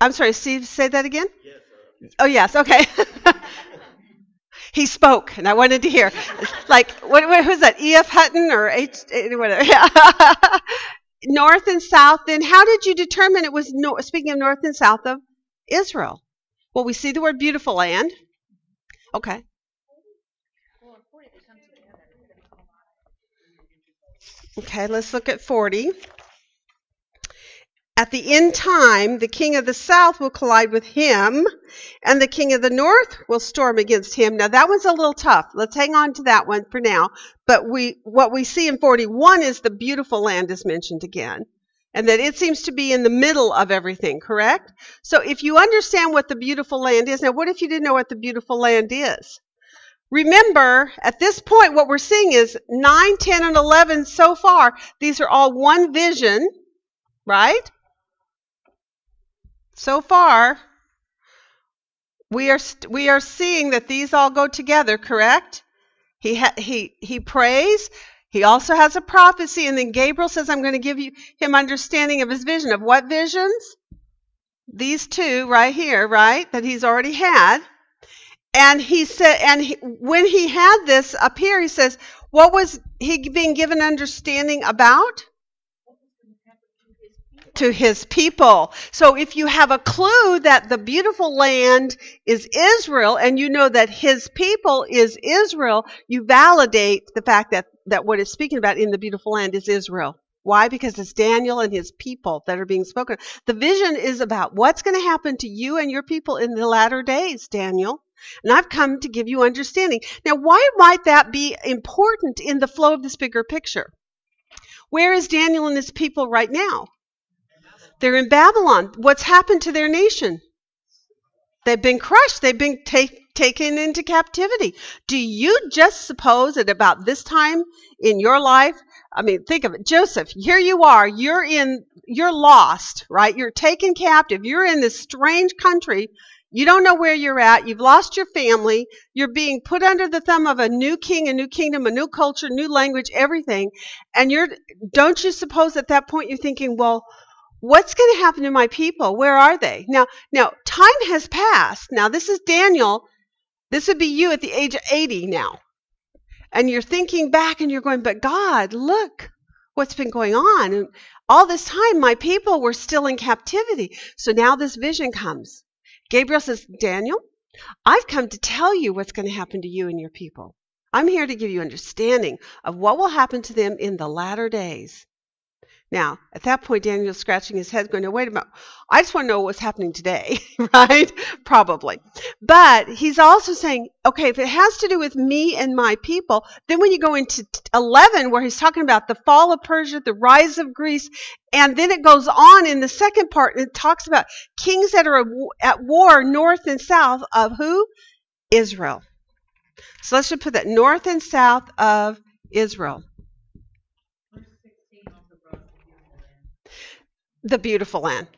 Speaker 1: I'm sorry, Steve, say that again?
Speaker 9: Yes,
Speaker 1: Oh, yes, okay. <laughs> he spoke, and I wanted to hear. Like, what, what, who's that? E.F. Hutton or H, eh, whatever. <laughs> north and south. Then how did you determine it was, no, speaking of north and south of Israel? Well, we see the word beautiful land. Okay. Okay, let's look at 40. At the end time, the king of the south will collide with him, and the king of the north will storm against him. Now that one's a little tough. Let's hang on to that one for now. But we what we see in 41 is the beautiful land is mentioned again. And that it seems to be in the middle of everything, correct? So if you understand what the beautiful land is, now what if you didn't know what the beautiful land is? Remember, at this point, what we're seeing is 9, 10, and 11 so far, these are all one vision, right? So far, we are we are seeing that these all go together, correct? He ha- he he prays. He also has a prophecy, and then Gabriel says, "I'm going to give you him understanding of his vision of what visions? These two right here, right? That he's already had." And he said, and he, when he had this up here, he says, "What was he being given understanding about?" to his people. So if you have a clue that the beautiful land is Israel and you know that his people is Israel, you validate the fact that, that what it's speaking about in the beautiful land is Israel. Why? Because it's Daniel and his people that are being spoken. The vision is about what's going to happen to you and your people in the latter days, Daniel. And I've come to give you understanding. Now, why might that be important in the flow of this bigger picture? Where is Daniel and his people right now? They're in Babylon. What's happened to their nation? They've been crushed. They've been ta- taken into captivity. Do you just suppose that about this time in your life, I mean, think of it. Joseph, here you are. You're in, you're lost, right? You're taken captive. You're in this strange country. You don't know where you're at. You've lost your family. You're being put under the thumb of a new king, a new kingdom, a new culture, new language, everything. And you're, don't you suppose at that point you're thinking, well, what's going to happen to my people? Where are they? Now, now time has passed. Now this is Daniel. This would be you at the age of 80 now. And you're thinking back and you're going, but God, look what's been going on. And all this time, my people were still in captivity. So now this vision comes. Gabriel says, Daniel, I've come to tell you what's going to happen to you and your people. I'm here to give you understanding of what will happen to them in the latter days. Now, at that point, Daniel's scratching his head, going, wait a minute. I just want to know what's happening today, <laughs> right? Probably. But he's also saying, okay, if it has to do with me and my people, then when you go into 11, where he's talking about the fall of Persia, the rise of Greece, and then it goes on in the second part, and it talks about kings that are at war north and south of who? Israel. So let's just put that north and south of Israel.
Speaker 6: Land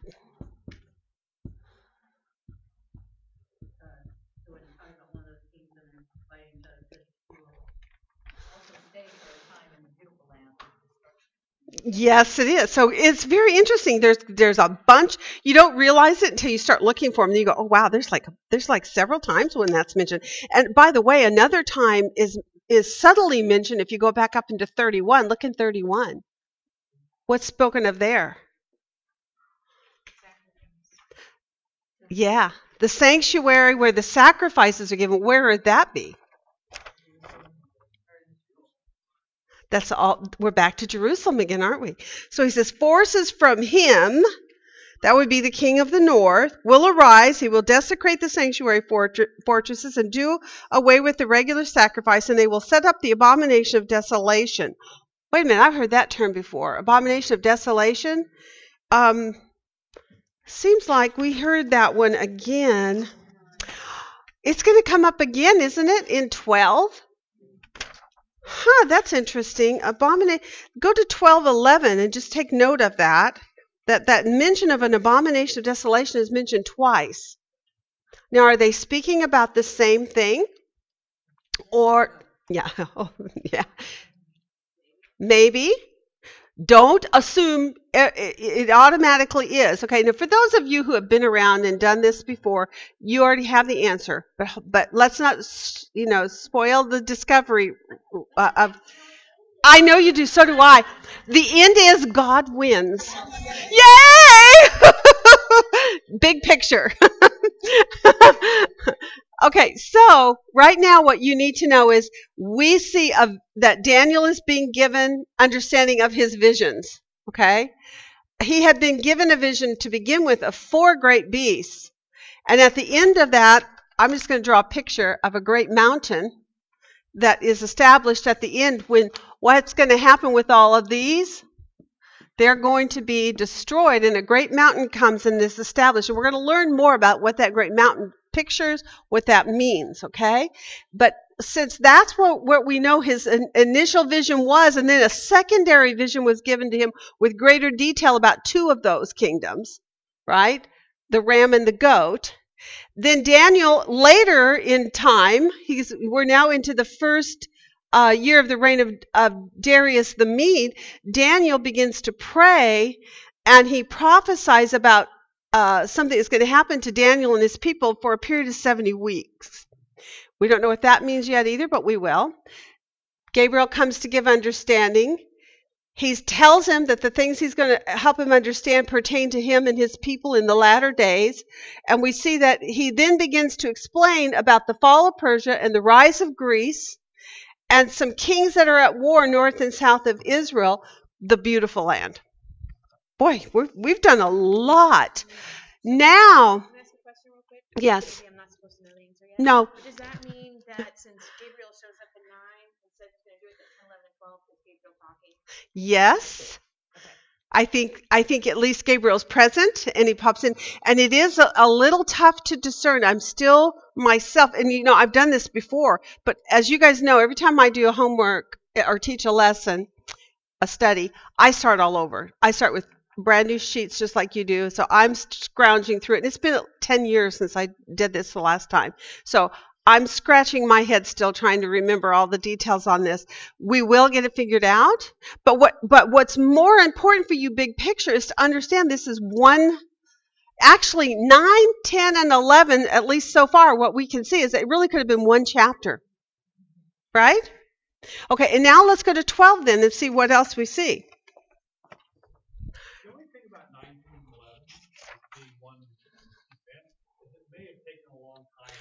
Speaker 1: Beautiful
Speaker 6: destruction.
Speaker 1: Yes, it is. So it's very interesting. There's there's a bunch. You don't realize it until you start looking for them. And you go, oh wow, there's like there's like several times when that's mentioned. And by the way, another time is is subtly mentioned if you go back up into 31. Look in 31. What's spoken of there? Yeah, the sanctuary where the sacrifices are given. Where would that be? That's all. We're back to Jerusalem again, aren't we? So he says, forces from him, that would be the king of the north, will arise. He will desecrate the sanctuary fortr- fortresses and do away with the regular sacrifice, and they will set up the abomination of desolation. Wait a minute, I've heard that term before. Abomination of desolation. Um, seems like we heard that one again. It's going to come up again, isn't it, in 12? Huh, that's interesting. Abominate. Go to 12:11 and just take note of that. That that mention of an abomination of desolation is mentioned twice. Now, are they speaking about the same thing? Or yeah, <laughs> oh, yeah. Maybe. Don't assume it, it automatically is. Okay, now for those of you who have been around and done this before, you already have the answer. But, but let's not, you know, spoil the discovery uh, of. I know you do. So do I. The end is God wins. Yay! <laughs> Big picture. <laughs> okay, so right now, what you need to know is we see a, that Daniel is being given understanding of his visions. Okay, he had been given a vision to begin with of four great beasts, and at the end of that, I'm just going to draw a picture of a great mountain that is established at the end. When what's going to happen with all of these? they're going to be destroyed and a great mountain comes and is established and we're going to learn more about what that great mountain pictures what that means okay? But since that's what, what we know his in- initial vision was and then a secondary vision was given to him with greater detail about two of those kingdoms right? The ram and the goat. Then daniel later in time he's we're now into the first uh, year of the reign of, of Darius the Mede, Daniel begins to pray and he prophesies about uh, something is going to happen to Daniel and his people for a period of 70 weeks. We don't know what that means yet either, but we will. Gabriel comes to give understanding. He tells him that the things he's going to help him understand pertain to him and his people in the latter days. And we see that he then begins to explain about the fall of Persia and the rise of Greece and some kings that are at war north and south of Israel, the beautiful land. Boy, we're, we've done a lot. Now,
Speaker 4: Can I ask a question real quick?
Speaker 1: yes,
Speaker 4: I'm not supposed to know the answer yet.
Speaker 1: no,
Speaker 4: does that mean that since Gabriel shows up at nine and said he's gonna do it at 10, 11, 12, is Gabriel talking?
Speaker 1: yes.
Speaker 4: Okay.
Speaker 1: I think I think at least Gabriel's present and he pops in and it is a, a little tough to discern. I'm still myself and you know I've done this before, but as you guys know, every time I do a homework eh, or teach a lesson, a study, I start all over. I start with brand new sheets just like you do. So I'm scrounging through it. And it's been 10 years since I did this the last time. So I'm scratching my head still trying to remember all the details on this. We will get it figured out. But what but what's more important for you big picture is to understand this is one actually 9, 10 and 11 at least so far what we can see is that it really could have been one chapter. Right? Okay, and now let's go to 12 then and see what else we see.
Speaker 3: The only thing about nineteen and eleven, being one event, is it may have taken a long time.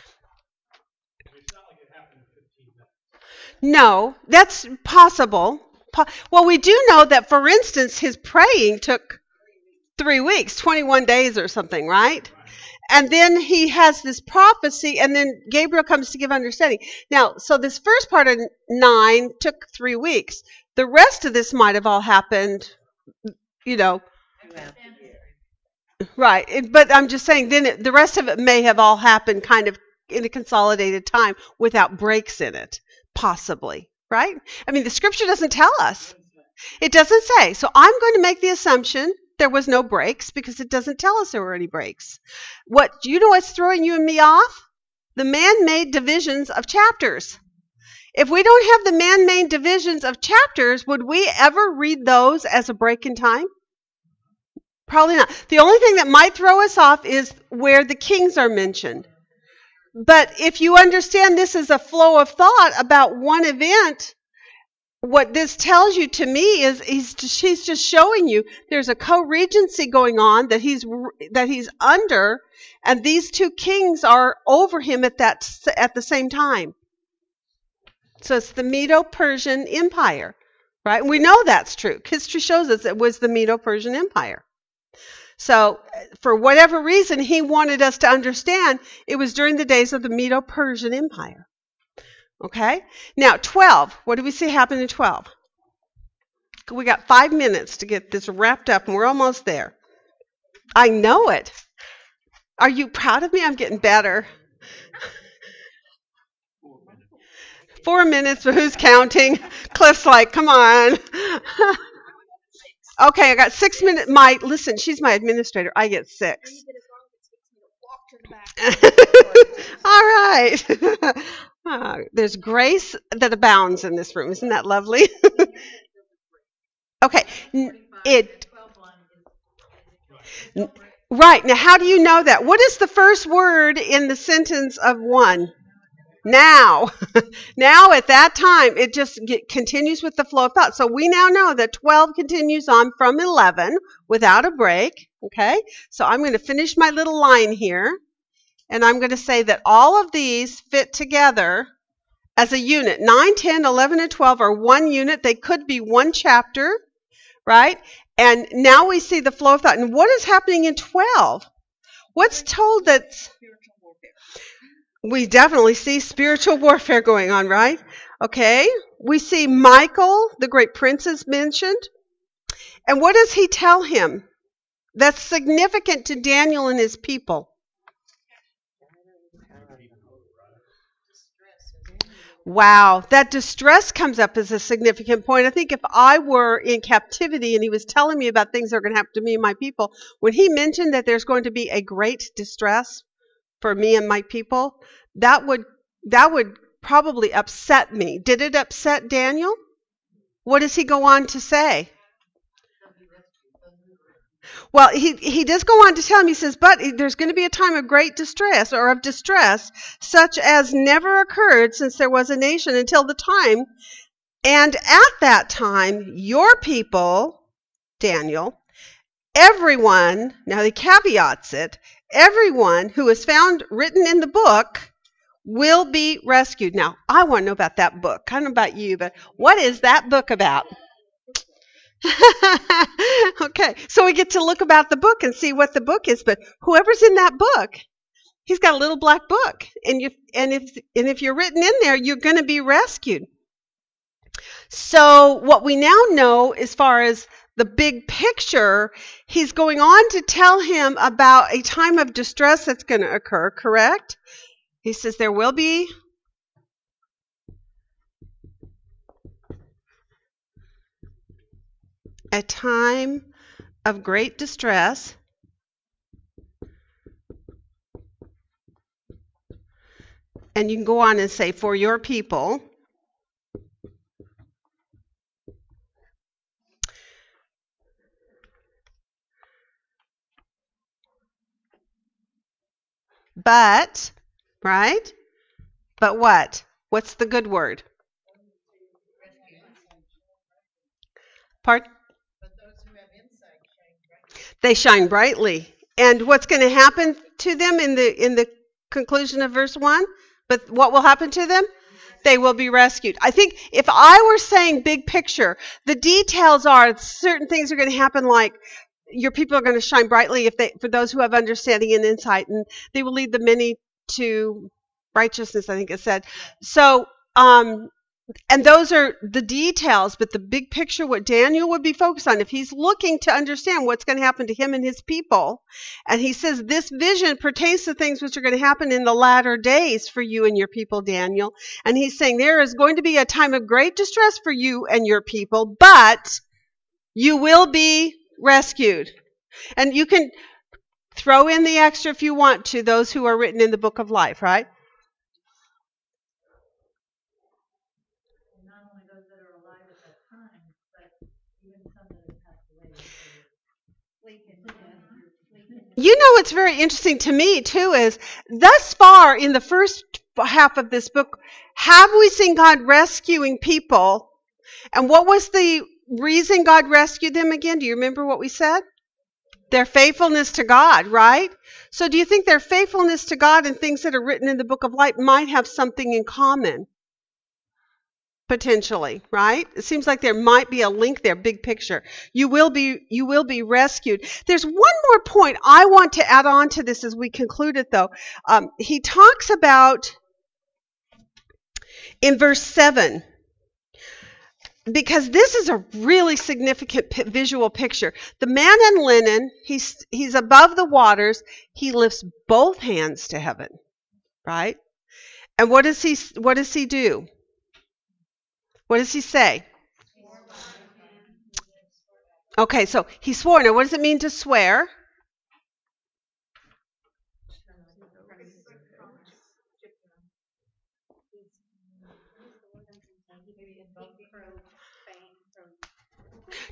Speaker 3: I mean, it's not like it happened in fifteen minutes.
Speaker 1: No, that's possible. Po- well, we do know that, for instance, his praying took three weeks, 21 days or something, right? And then he has this prophecy, and then Gabriel comes to give understanding. Now, so this first part of nine took three weeks. The rest of this might have all happened, you know. Right, but I'm just saying. Then it, the rest of it may have all happened kind of in a consolidated time without breaks in it, possibly. Right? I mean, the scripture doesn't tell us. It doesn't say. So I'm going to make the assumption there was no breaks because it doesn't tell us there were any breaks. What you know what's throwing you and me off? The man-made divisions of chapters. If we don't have the man-made divisions of chapters, would we ever read those as a break in time? Probably not. The only thing that might throw us off is where the kings are mentioned. But if you understand this is a flow of thought about one event, what this tells you to me is he's she's just showing you there's a co-regency going on that he's that he's under and these two kings are over him at that at the same time. So it's the Medo-Persian Empire, right? We know that's true. History shows us it was the Medo-Persian Empire. So, uh, for whatever reason, he wanted us to understand it was during the days of the Medo Persian Empire. Okay? Now, 12. What do we see happen in 12? We got five minutes to get this wrapped up, and we're almost there. I know it. Are you proud of me? I'm getting better. Four minutes, but who's counting? Cliff's like, come on. <laughs> okay, I got six minutes. My listen, she's my administrator. I get six. <laughs> All right. Ah, <laughs> there's grace that abounds in this room. Isn't that lovely? <laughs> okay. It right now. How do you know that? What is the first word in the sentence of one? Now, <laughs> now at that time, it just get, continues with the flow of thought. So we now know that 12 continues on from 11 without a break. Okay, so I'm going to finish my little line here, and I'm going to say that all of these fit together as a unit. 9, 10, 11, and 12 are one unit. They could be one chapter, right? And now we see the flow of thought. And what is happening in 12? What's told that
Speaker 2: Spiritual warfare.
Speaker 1: We definitely see spiritual warfare going on, right? Okay. We see Michael, the great prince, is mentioned. And what does he tell him? That's significant to Daniel and his people. Wow, that distress comes up as a significant point. I think if I were in captivity and he was telling me about things that are going to happen to me and my people, when he mentioned that there's going to be a great distress for me and my people, that would that would probably upset me. Did it upset Daniel? What does he go on to say? Well, he, he does go on to tell him, he says, but there's going to be a time of great distress or of distress, such as never occurred since there was a nation until the time. And at that time, your people, Daniel, everyone, now he caveats it, everyone who is found written in the book will be rescued. Now, I want to know about that book. I don't know about you, but what is that book about? <laughs> okay, so we get to look about the book and see what the book is. But whoever's in that book, he's got a little black book, and you and if and if you're written in there, you're going to be rescued. So what we now know, as far as the big picture, he's going on to tell him about a time of distress that's going to occur. Correct? He says there will be a time of great distress. And you can go on and say, for your people. But, right? But what? What's the good word? Part? They shine brightly. And what's going to happen to them in the in the conclusion of verse 1? But what will happen to them? They will be rescued. I think if I were saying big picture, the details are certain things are going to happen like your people are going to shine brightly if they for those who have understanding and insight and they will lead the many to righteousness i think it said. So um and those are the details but the big picture what daniel would be focused on if he's looking to understand what's going to happen to him and his people and he says this vision pertains to things which are going to happen in the latter days for you and your people daniel. And he's saying there is going to be a time of great distress for you and your people but you will be rescued. And you can throw in the extra if you want to those who are written in the book of life, right?
Speaker 6: And not only those that are alive at that time, but even some that have passed away. We can, we can
Speaker 1: You know what's very interesting to me too is thus far in the first half of this book, have we seen God rescuing people? And what was the reason God rescued them again? Do you remember what we said? Their faithfulness to God, right? So do you think their faithfulness to God and things that are written in the book of life might have something in common? Potentially, right? It seems like there might be a link there, big picture. You will be you will be rescued. There's one more point I want to add on to this as we conclude it though. Um, he talks about in verse 7 because this is a really significant pi- visual picture. The man in linen, he's he's above the waters. He lifts both hands to heaven, right? And what does he what does he do? What does he say? Okay, so he swore. Now, what does it mean to swear?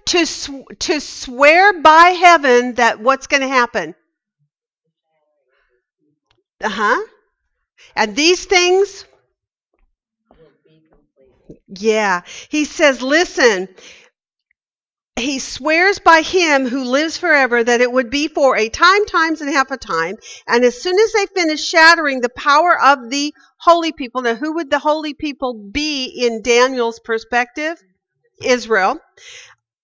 Speaker 1: To sw- to swear by heaven that what's going to happen? Uh huh. And these things. Yeah. He says, listen, he swears by him who lives forever that it would be for a time, times, and half a time. And as soon as they finish shattering the power of the holy people, now who would the holy people be in Daniel's perspective? Israel.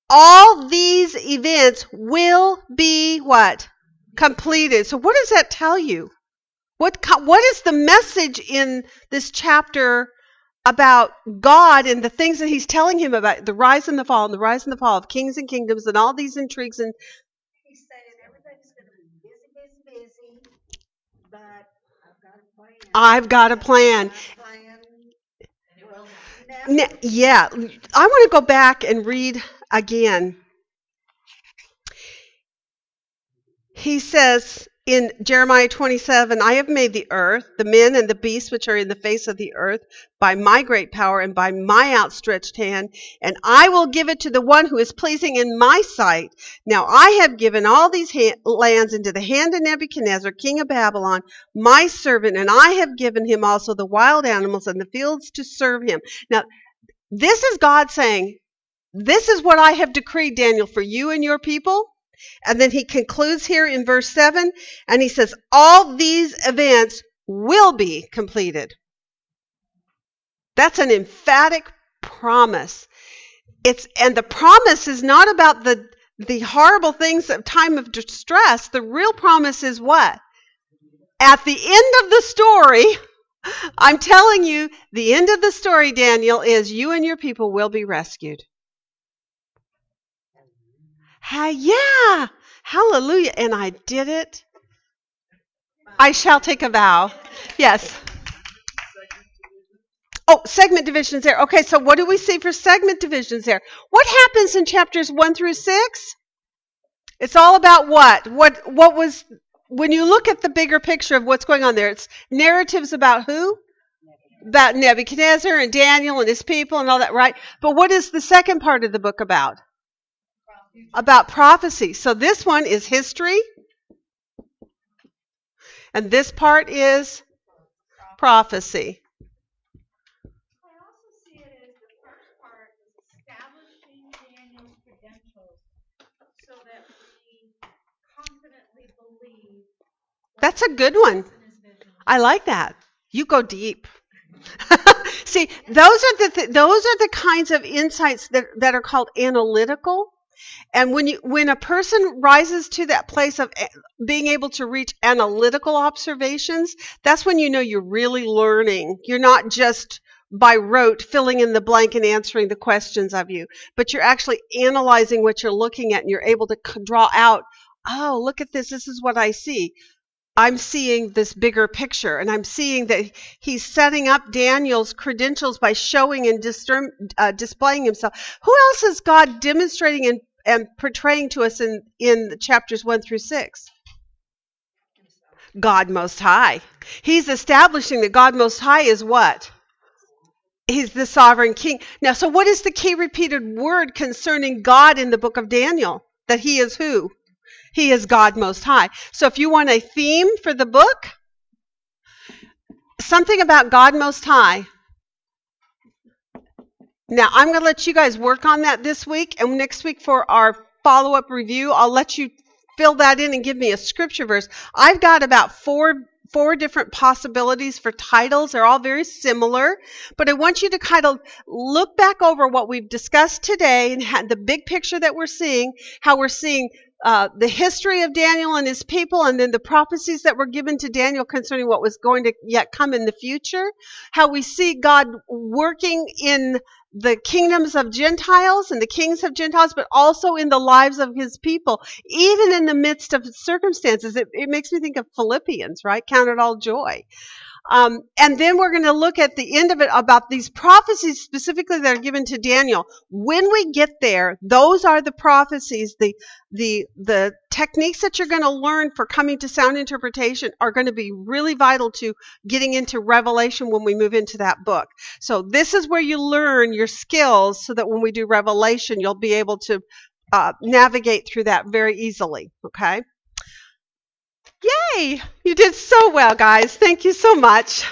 Speaker 1: All these events will be what? Completed. So what does that tell you? What what is the message in this chapter about God and the things that he's telling him about the rise and the fall and the rise and the fall of kings and kingdoms and all these intrigues and
Speaker 2: He's saying everything's gonna be busy, busy, busy, but I've got a plan.
Speaker 1: I've got a plan.
Speaker 2: My Plan. Now,
Speaker 1: yeah, I want to go back and read again. He says in Jeremiah 27, I have made the earth, the men and the beasts which are in the face of the earth, by my great power and by my outstretched hand, and I will give it to the one who is pleasing in my sight. Now I have given all these ha- lands into the hand of Nebuchadnezzar, king of Babylon, my servant, and I have given him also the wild animals and the fields to serve him. Now, this is God saying, This is what I have decreed, Daniel, for you and your people. And then he concludes here in verse 7 and he says, All these events will be completed. That's an emphatic promise. It's and the promise is not about the the horrible things of time of distress. The real promise is what? At the end of the story, <laughs> I'm telling you, the end of the story, Daniel, is you and your people will be rescued. Yeah, hallelujah. And I did it. I shall take a vow. Yes. Oh, segment divisions there. Okay, so what do we see for segment divisions there? What happens in chapters 1 through 6? It's all about what? What what was when you look at the bigger picture of what's going on there, it's narratives about who? About Nebuchadnezzar and Daniel and his people and all that, right? But what is the second part of the book about? About prophecy. So this one is history. And this part is prophecy.
Speaker 5: I also see it as the first part establishing Daniel's credentials so that we confidently believe
Speaker 1: That's a good one.
Speaker 5: in his vision.
Speaker 1: I like that. You go deep. <laughs> See, those are the th- those are the kinds of insights that that are called analytical. And when you when a person rises to that place of being able to reach analytical observations, that's when you know you're really learning. You're not just by rote filling in the blank and answering the questions of you, but you're actually analyzing what you're looking at and you're able to draw out, oh, look at this. This is what I see. I'm seeing this bigger picture, and I'm seeing that he's setting up Daniel's credentials by showing and disturm, uh, displaying himself. Who else is God demonstrating and, and portraying to us in, in chapters 1 through 6? God Most High. He's establishing that God Most High is what? He's the sovereign king. Now, so what is the key repeated word concerning God in the book of Daniel? That he is who? He is God Most High. So if you want a theme for the book, something about God Most High. Now, I'm going to let you guys work on that this week, and next week for our follow up review, I'll let you fill that in and give me a scripture verse. I've got about four four different possibilities for titles. They're all very similar, but I want you to kind of look back over what we've discussed today and the big picture that we're seeing, how we're seeing uh, the history of Daniel and his people, and then the prophecies that were given to Daniel concerning what was going to yet come in the future, how we see God working in the kingdoms of Gentiles and the kings of Gentiles, but also in the lives of his people, even in the midst of circumstances. It, it makes me think of Philippians, right? Count it all joy. Um, and then we're going to look at the end of it about these prophecies specifically that are given to Daniel. When we get there, those are the prophecies, the the the techniques that you're going to learn for coming to sound interpretation are going to be really vital to getting into revelation when we move into that book. So this is where you learn your skills so that when we do revelation, you'll be able to uh, navigate through that very easily. Okay. Yay! You did so well, guys. Thank you so much.